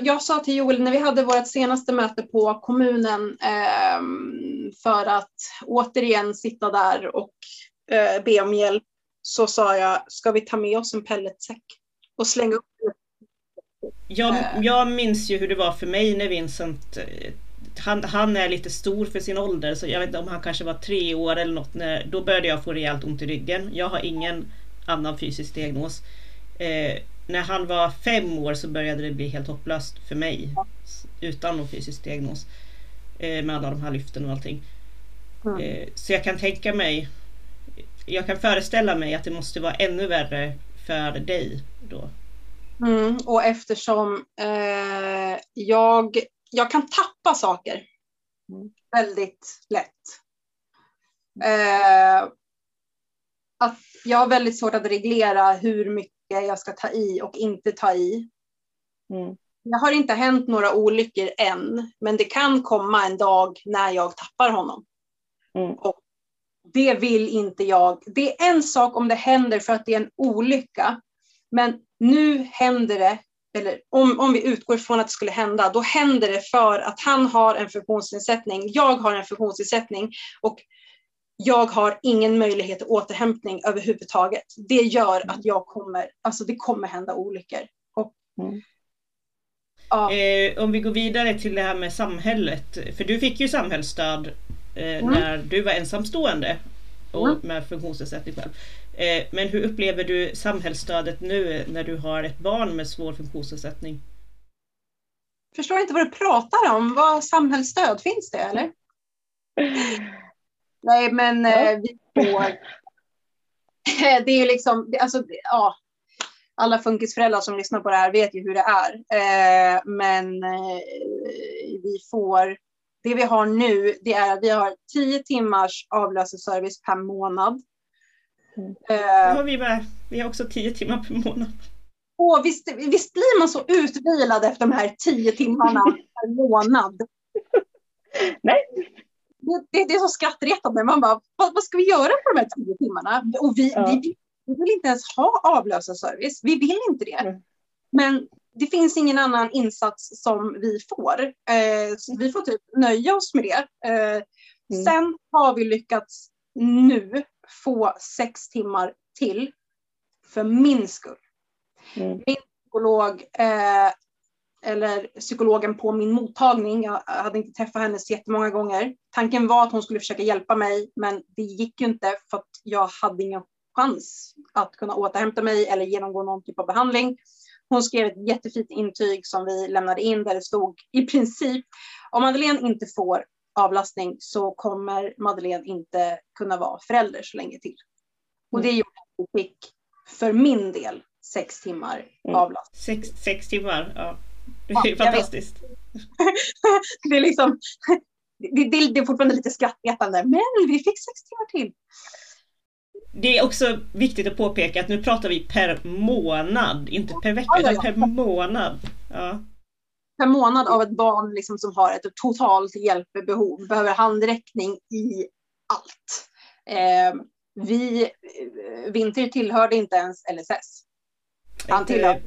Jag sa till Joel när vi hade vårt senaste möte på kommunen eh, för att återigen sitta där och eh, be om hjälp så sa jag, ska vi ta med oss en pelletsäck och slänga upp
jag, eh. jag minns ju hur det var för mig när Vincent eh, han, han, är lite stor för sin ålder så jag vet inte om han kanske var tre år eller något. När, då började jag få rejält ont i ryggen. Jag har ingen annan fysisk diagnos. Eh, när han var fem år så började det bli helt hopplöst för mig. Utan någon fysisk diagnos. Eh, med alla de här lyften och allting. Mm. Eh, så jag kan tänka mig Jag kan föreställa mig att det måste vara ännu värre för dig då.
Mm, och eftersom eh, jag, jag kan tappa saker mm. väldigt lätt. Eh, att jag har väldigt svårt att reglera hur mycket jag ska ta i och inte ta i. Mm. Det har inte hänt några olyckor än, men det kan komma en dag när jag tappar honom. Mm. Och det vill inte jag. Det är en sak om det händer för att det är en olycka, men nu händer det, eller om, om vi utgår från att det skulle hända, då händer det för att han har en funktionsnedsättning, jag har en funktionsnedsättning och jag har ingen möjlighet till återhämtning överhuvudtaget. Det gör att jag kommer, alltså det kommer hända olyckor. Och, mm.
ja. eh, om vi går vidare till det här med samhället, för du fick ju samhällsstöd eh, mm. när du var ensamstående och mm. med funktionsnedsättning själv. Eh, men hur upplever du samhällsstödet nu när du har ett barn med svår funktionsnedsättning?
Förstår inte vad du pratar om. Vad samhällsstöd, finns det eller? Nej, men eh, vi får... det är ju liksom, alltså, ja, alla funkisföräldrar som lyssnar på det här vet ju hur det är. Eh, men eh, vi får, det vi har nu, det är att vi har tio timmars avlösarservice per månad.
Mm. Det har vi med. Vi har också tio timmar per månad.
Och visst, visst blir man så utvilad efter de här tio timmarna per månad?
Nej.
Det, det, det är så skrattretande. Man bara, vad, vad, ska vi göra på de här tio timmarna? Och vi, ja. vi, vi vill inte ens ha avlösarservice. Vi vill inte det. Mm. Men det finns ingen annan insats som vi får. Eh, vi får typ nöja oss med det. Eh, mm. Sen har vi lyckats nu få sex timmar till för min skull. Mm. Min psykolog, eh, eller psykologen på min mottagning, jag hade inte träffat henne så jättemånga gånger. Tanken var att hon skulle försöka hjälpa mig, men det gick ju inte för att jag hade ingen chans att kunna återhämta mig eller genomgå någon typ av behandling. Hon skrev ett jättefint intyg som vi lämnade in där det stod i princip om Madeleine inte får avlastning så kommer Madeleine inte kunna vara förälder så länge till. Och det mm. gjorde att vi fick för min del sex timmar mm. avlastning.
Sex, sex timmar, ja. Det är ja, fantastiskt.
det är liksom, det, det, det, är fortfarande lite skrattretande, men vi fick sex timmar till.
Det är också viktigt att påpeka att nu pratar vi per månad, inte per vecka, utan per månad. Ja
per månad av ett barn liksom som har ett totalt hjälpbehov, behöver handräckning i allt. Eh, vi, Vinter tillhörde inte ens LSS.
Han tillhörde...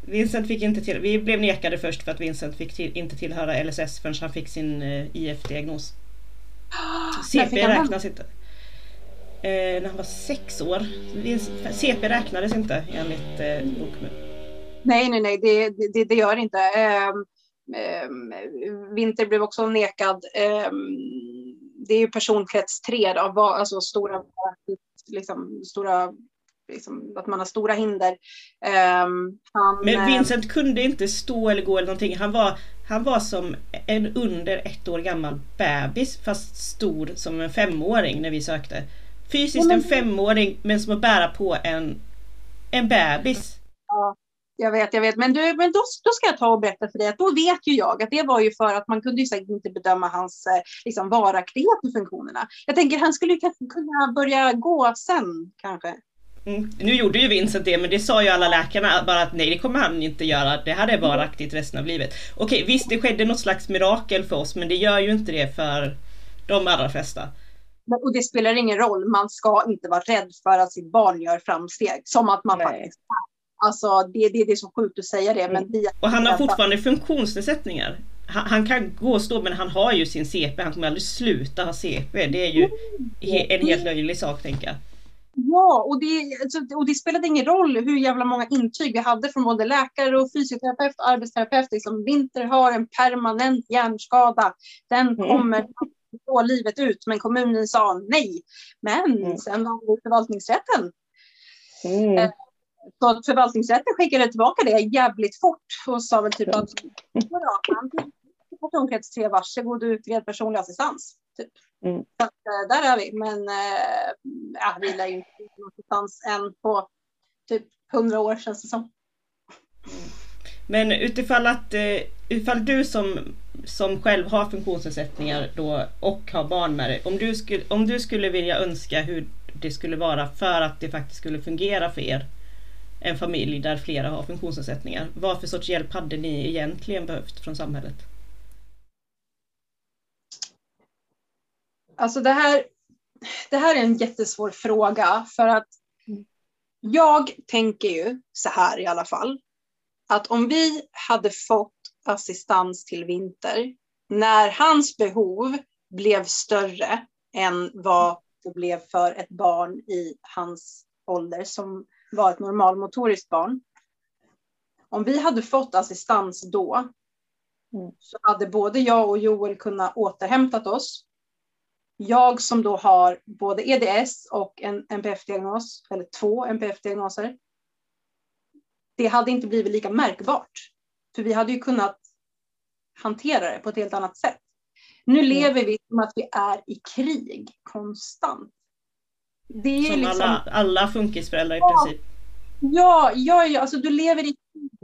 Vincent fick inte till, vi blev nekade först för att Vincent fick till, inte tillhöra LSS förrän han fick sin eh, IF-diagnos. CP räknas inte. Eh, när han var sex år. CP räknades inte enligt eh, dokument.
Nej, nej, nej, det, det, det gör inte. Eh, eh, Vinter blev också nekad. Eh, det är ju personkrets 3, då, alltså stora, liksom, stora Liksom, att man har stora hinder. Um,
han, Men eh, Vincent kunde inte stå eller gå eller någonting. Han var, han var som en under ett år gammal bebis fast stor som en femåring när vi sökte. Fysiskt en femåring men som att bära på en, en bebis.
Ja, jag vet, jag vet. Men, du, men då, då ska jag ta och berätta för dig att då vet ju jag att det var ju för att man kunde ju säkert inte bedöma hans eh, liksom, varaktighet i funktionerna. Jag tänker han skulle kanske kunna börja gå sen kanske.
Mm. Nu gjorde ju Vincent det, men det sa ju alla läkarna bara att nej, det kommer han inte göra. Det här är varaktigt resten av livet. Okej, visst, det skedde något slags mirakel för oss, men det gör ju inte det för de allra flesta.
Och det spelar ingen roll, man ska inte vara rädd för att sitt barn gör framsteg, som att man nej. faktiskt Alltså det, det, det är så sjukt att säga det. Men vi,
och han har fortfarande funktionsnedsättningar. Han, han, kan gå och stå men han har ju sin CP. Han kommer aldrig sluta ha CP. Det är ju en helt löjlig sak tänker jag.
Ja, och det, alltså, och det spelade ingen roll hur jävla många intyg vi hade från både läkare och fysioterapeut och arbetsterapeut. Liksom, Vinter har en permanent hjärnskada. Den mm. kommer mm. Få livet ut. Men kommunen sa nej. Men mm. sen var det förvaltningsrätten. Mm. Eh, så förvaltningsrätten skickade tillbaka det jävligt fort och sa väl typ att personkrets 3, varsågod utred personlig assistans. Typ. Mm. Så eh, där är vi, men äh, ja, vi lär ju inte någonstans än på typ 100 år känns det som.
Men utifall att eh, utifall du som, som själv har funktionsnedsättningar då och har barn med dig, om du, skulle, om du skulle vilja önska hur det skulle vara för att det faktiskt skulle fungera för er, en familj där flera har funktionsnedsättningar, vad för sorts hjälp hade ni egentligen behövt från samhället?
Alltså det här, det här är en jättesvår fråga för att jag tänker ju så här i alla fall. Att om vi hade fått assistans till Vinter när hans behov blev större än vad det blev för ett barn i hans ålder som var ett normalmotoriskt barn. Om vi hade fått assistans då mm. så hade både jag och Joel kunnat återhämtat oss jag som då har både EDS och en NPF-diagnos, eller två NPF-diagnoser, det hade inte blivit lika märkbart. För vi hade ju kunnat hantera det på ett helt annat sätt. Nu mm. lever vi som att vi är i krig konstant.
Det är som liksom... alla, alla funkisföräldrar i ja, princip.
Ja, ja, ja, alltså du lever i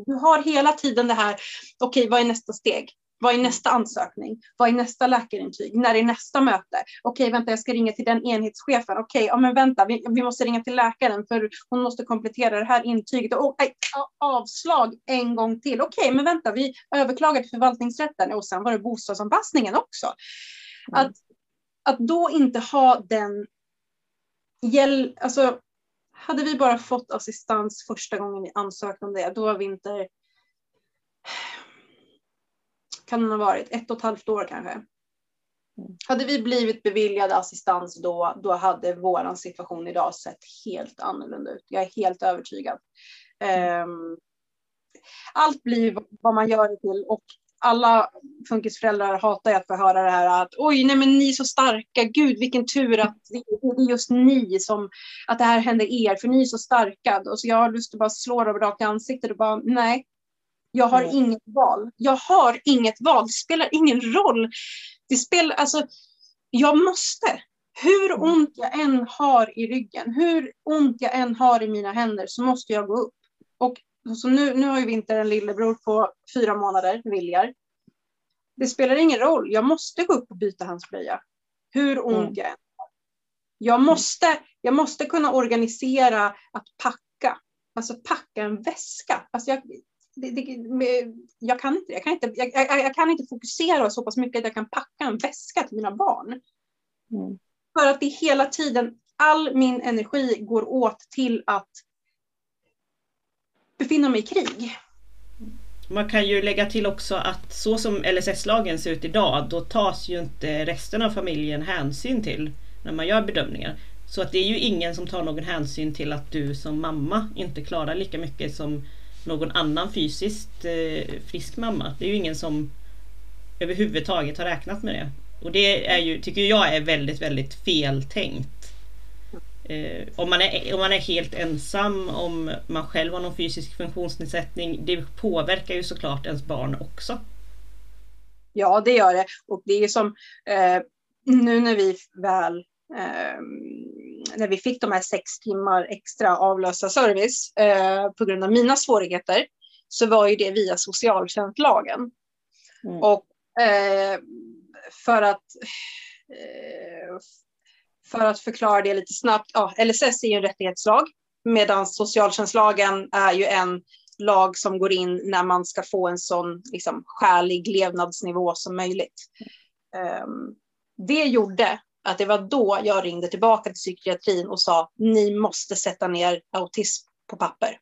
du har hela tiden det här, okej okay, vad är nästa steg? Vad är nästa ansökning? Vad är nästa läkarintyg? När är nästa möte? Okej, vänta, jag ska ringa till den enhetschefen. Okej, ja, men vänta, vi, vi, måste ringa till läkaren för hon måste komplettera det här intyget. Och, aj, avslag en gång till. Okej, men vänta, vi överklagar till förvaltningsrätten och sen var det bostadsanpassningen också. Mm. Att, att då inte ha den hjälp, alltså hade vi bara fått assistans första gången vi ansökte om det, då var vi inte kan den ha varit? Ett och ett halvt år kanske. Mm. Hade vi blivit beviljade assistans då, då hade vår situation idag sett helt annorlunda ut. Jag är helt övertygad. Um, allt blir vad man gör det till och alla funkisföräldrar hatar att få höra det här att oj, nej men ni är så starka, gud vilken tur att det är just ni som, att det här händer er, för ni är så starka. Och så jag har lust att bara slå dem rakt i ansiktet och bara nej, jag har mm. inget val. Jag har inget val. Det spelar ingen roll. Det spelar, alltså, jag måste. Hur mm. ont jag än har i ryggen, hur ont jag än har i mina händer så måste jag gå upp. Och så nu, nu har ju Vinter en lillebror på fyra månader, Viljar. Det spelar ingen roll. Jag måste gå upp och byta hans blöja. Hur ont mm. jag än har. Jag måste, jag måste kunna organisera att packa. Alltså packa en väska. Alltså jag, det, det, jag, kan inte, jag, kan inte, jag, jag, jag, kan inte fokusera så pass mycket att jag kan packa en väska till mina barn. Mm. För att det hela tiden, all min energi går åt till att befinna mig i krig.
Man kan ju lägga till också att så som LSS-lagen ser ut idag, då tas ju inte resten av familjen hänsyn till när man gör bedömningar. Så att det är ju ingen som tar någon hänsyn till att du som mamma inte klarar lika mycket som någon annan fysiskt eh, frisk mamma. Det är ju ingen som överhuvudtaget har räknat med det. Och det är ju, tycker jag är väldigt, väldigt feltänkt. Eh, om, man är, om man är helt ensam, om man själv har någon fysisk funktionsnedsättning, det påverkar ju såklart ens barn också.
Ja, det gör det. Och det är som eh, nu när vi väl eh, när vi fick de här sex timmar extra avlösa service eh, på grund av mina svårigheter så var ju det via socialtjänstlagen. Mm. Och eh, för att eh, för att förklara det lite snabbt, ja, LSS är ju en rättighetslag medan socialtjänstlagen är ju en lag som går in när man ska få en sån liksom, skälig levnadsnivå som möjligt. Um, det gjorde att det var då jag ringde tillbaka till psykiatrin och sa ni måste sätta ner autism på papper.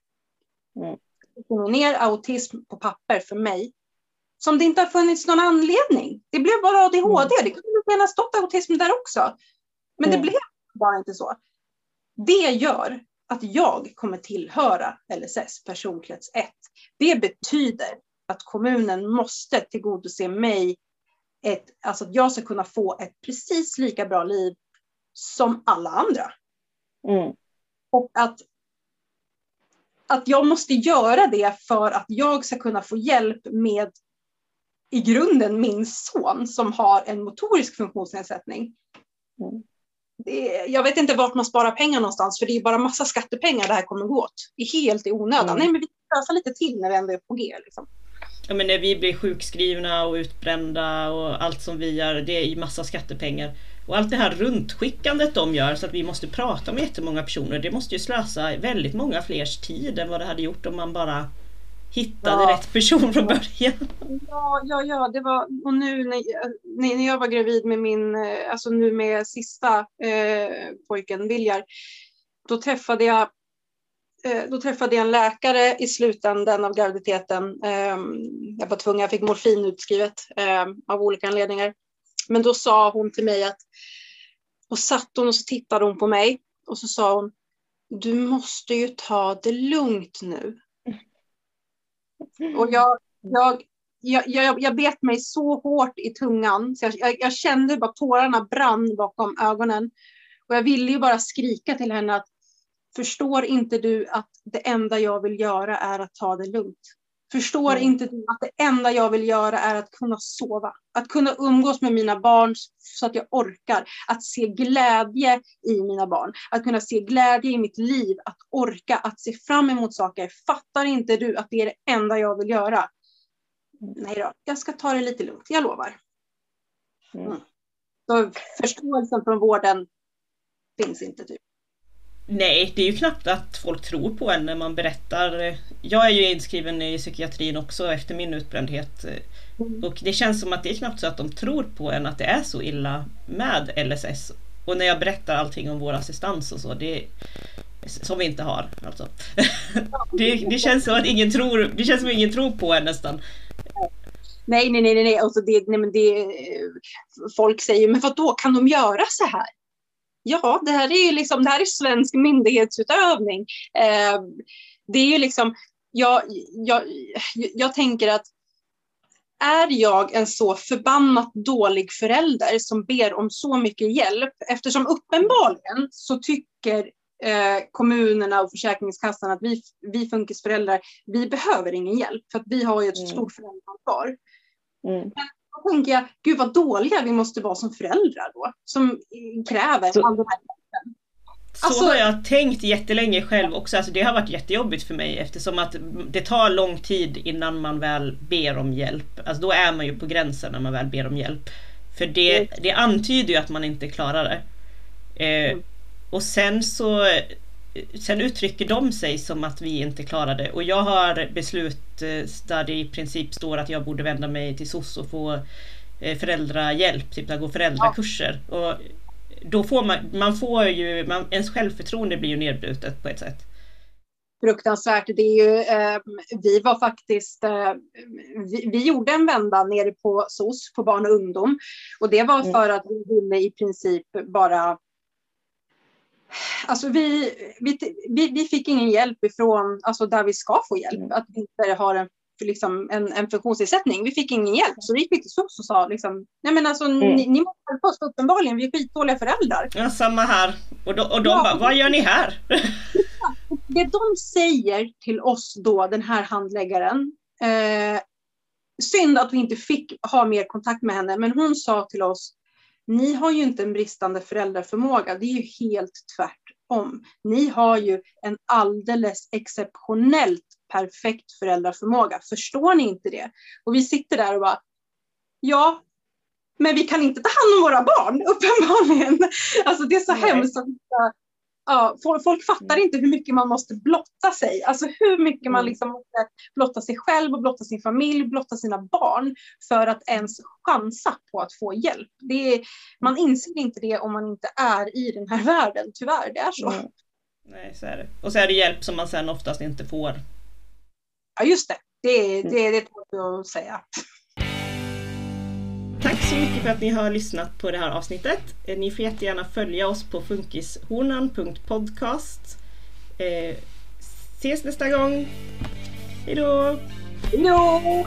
Mm. ner autism på papper för mig som det inte har funnits någon anledning. Det blev bara ADHD. Mm. Det kunde gärna stått autism där också. Men mm. det blev bara inte så. Det gör att jag kommer tillhöra LSS personkrets 1. Det betyder att kommunen måste tillgodose mig, ett, alltså att jag ska kunna få ett precis lika bra liv som alla andra. Mm. Och att, att jag måste göra det för att jag ska kunna få hjälp med i grunden min son som har en motorisk funktionsnedsättning. Mm. Det, jag vet inte vart man sparar pengar någonstans för det är bara massa skattepengar det här kommer gå åt. Det är helt i onödan. Mm. Nej men vi lösa lite till när vi ändå är på G. Liksom.
Ja men när vi blir sjukskrivna och utbrända och allt som vi gör, det är ju massa skattepengar. Och allt det här runtskickandet de gör så att vi måste prata med jättemånga personer, det måste ju slösa väldigt många flers tid än vad det hade gjort om man bara hittade ja. rätt person från början.
Ja, ja, ja, det var, och nu när, när jag var gravid med min, alltså nu med sista eh, pojken Viljar, då träffade jag Eh, då träffade jag en läkare i slutändan av graviditeten. Ehm, jag var tvungen, jag fick morfin utskrivet ehm, av olika anledningar. Men då sa hon till mig att, och satt hon och så tittade hon på mig och så sa hon, du måste ju ta det lugnt nu. Och jag, jag, jag, jag, jag bet mig så hårt i tungan så jag, jag, kände bara tårarna brann bakom ögonen. Och jag ville ju bara skrika till henne att förstår inte du att det enda jag vill göra är att ta det lugnt? Förstår mm. inte du att det enda jag vill göra är att kunna sova? Att kunna umgås med mina barn så att jag orkar. Att se glädje i mina barn. Att kunna se glädje i mitt liv. Att orka, att se fram emot saker. Fattar inte du att det är det enda jag vill göra? Nej då, jag ska ta det lite lugnt, jag lovar. Mm. mm. Så förståelsen från vården finns inte typ.
Nej, det är ju knappt att folk tror på en när man berättar. Jag är ju inskriven i psykiatrin också efter min utbrändhet. Mm. Och det känns som att det är knappt så att de tror på en att det är så illa med LSS. Och när jag berättar allting om vår assistans och så, det som vi inte har alltså. det, det, känns som att ingen tror, det känns som ingen tror på en nästan.
Nej, nej, nej, nej, alltså det, nej men det, folk säger, men vad då kan de göra så här? Ja, det här är ju liksom, det här är svensk myndighetsutövning. Eh, det är ju liksom, jag, jag, jag tänker att är jag en så förbannat dålig förälder som ber om så mycket hjälp, eftersom uppenbarligen så tycker eh, kommunerna och Försäkringskassan att vi, vi funkisföräldrar, vi behöver ingen hjälp för att vi har ju ett mm. stort föräldraansvar. Mm då tänker jag, gud vad dåliga vi måste vara som föräldrar då, som kräver så, all den här hjälpen.
Så alltså, har jag tänkt jättelänge själv också. Alltså det har varit jättejobbigt för mig eftersom att det tar lång tid innan man väl ber om hjälp. Alltså då är man ju på gränsen när man väl ber om hjälp. För det, mm. det antyder ju att man inte klarar det. Eh, mm. Och sen så Sen uttrycker de sig som att vi inte klarar det och jag har beslut eh, där det i princip står att jag borde vända mig till SOS och få eh, föräldrahjälp, typ att gå föräldrakurser. Och då får man, man får ju, man, ens självförtroende blir ju nedbrutet på ett sätt.
Fruktansvärt. Det är ju, eh, vi var faktiskt, eh, vi, vi, gjorde en vända nere på SOS, på barn och ungdom. Och det var mm. för att vi ville i princip bara Alltså vi, vi, vi, vi fick ingen hjälp ifrån, alltså där vi ska få hjälp, mm. att vi inte har en, liksom, en, en funktionsnedsättning. Vi fick ingen hjälp, så vi gick till SOS och sa liksom, nej men alltså mm. ni, ni måste hjälpa oss, uppenbarligen, vi är skitdåliga föräldrar.
Ja, samma här. Och, då, och de ja, bara, vad gör ni här?
det de säger till oss då, den här handläggaren, eh, synd att vi inte fick ha mer kontakt med henne, men hon sa till oss, ni har ju inte en bristande föräldraförmåga, det är ju helt tvärtom. Ni har ju en alldeles exceptionellt perfekt föräldraförmåga. Förstår ni inte det? Och vi sitter där och bara, ja, men vi kan inte ta hand om våra barn, uppenbarligen. Alltså det är så Nej. hemskt att ja, folk fattar mm. inte hur mycket man måste blotta sig. Alltså hur mycket man mm. liksom måste blotta sig själv och blotta sin familj, blotta sina barn för att ens chansa på att få hjälp. Det är, man inser inte det om man inte är i den här världen, tyvärr. Det är så. Mm.
Nej, så är det. Och så är det hjälp som man sen oftast inte får.
Ja, just det. Det, det, det tål jag att säga.
Tack så mycket för att ni har lyssnat på det här avsnittet. Eh, ni får jättegärna följa oss på funkishonan.podcast. Eh, ses nästa gång. Hejdå!
Hejdå!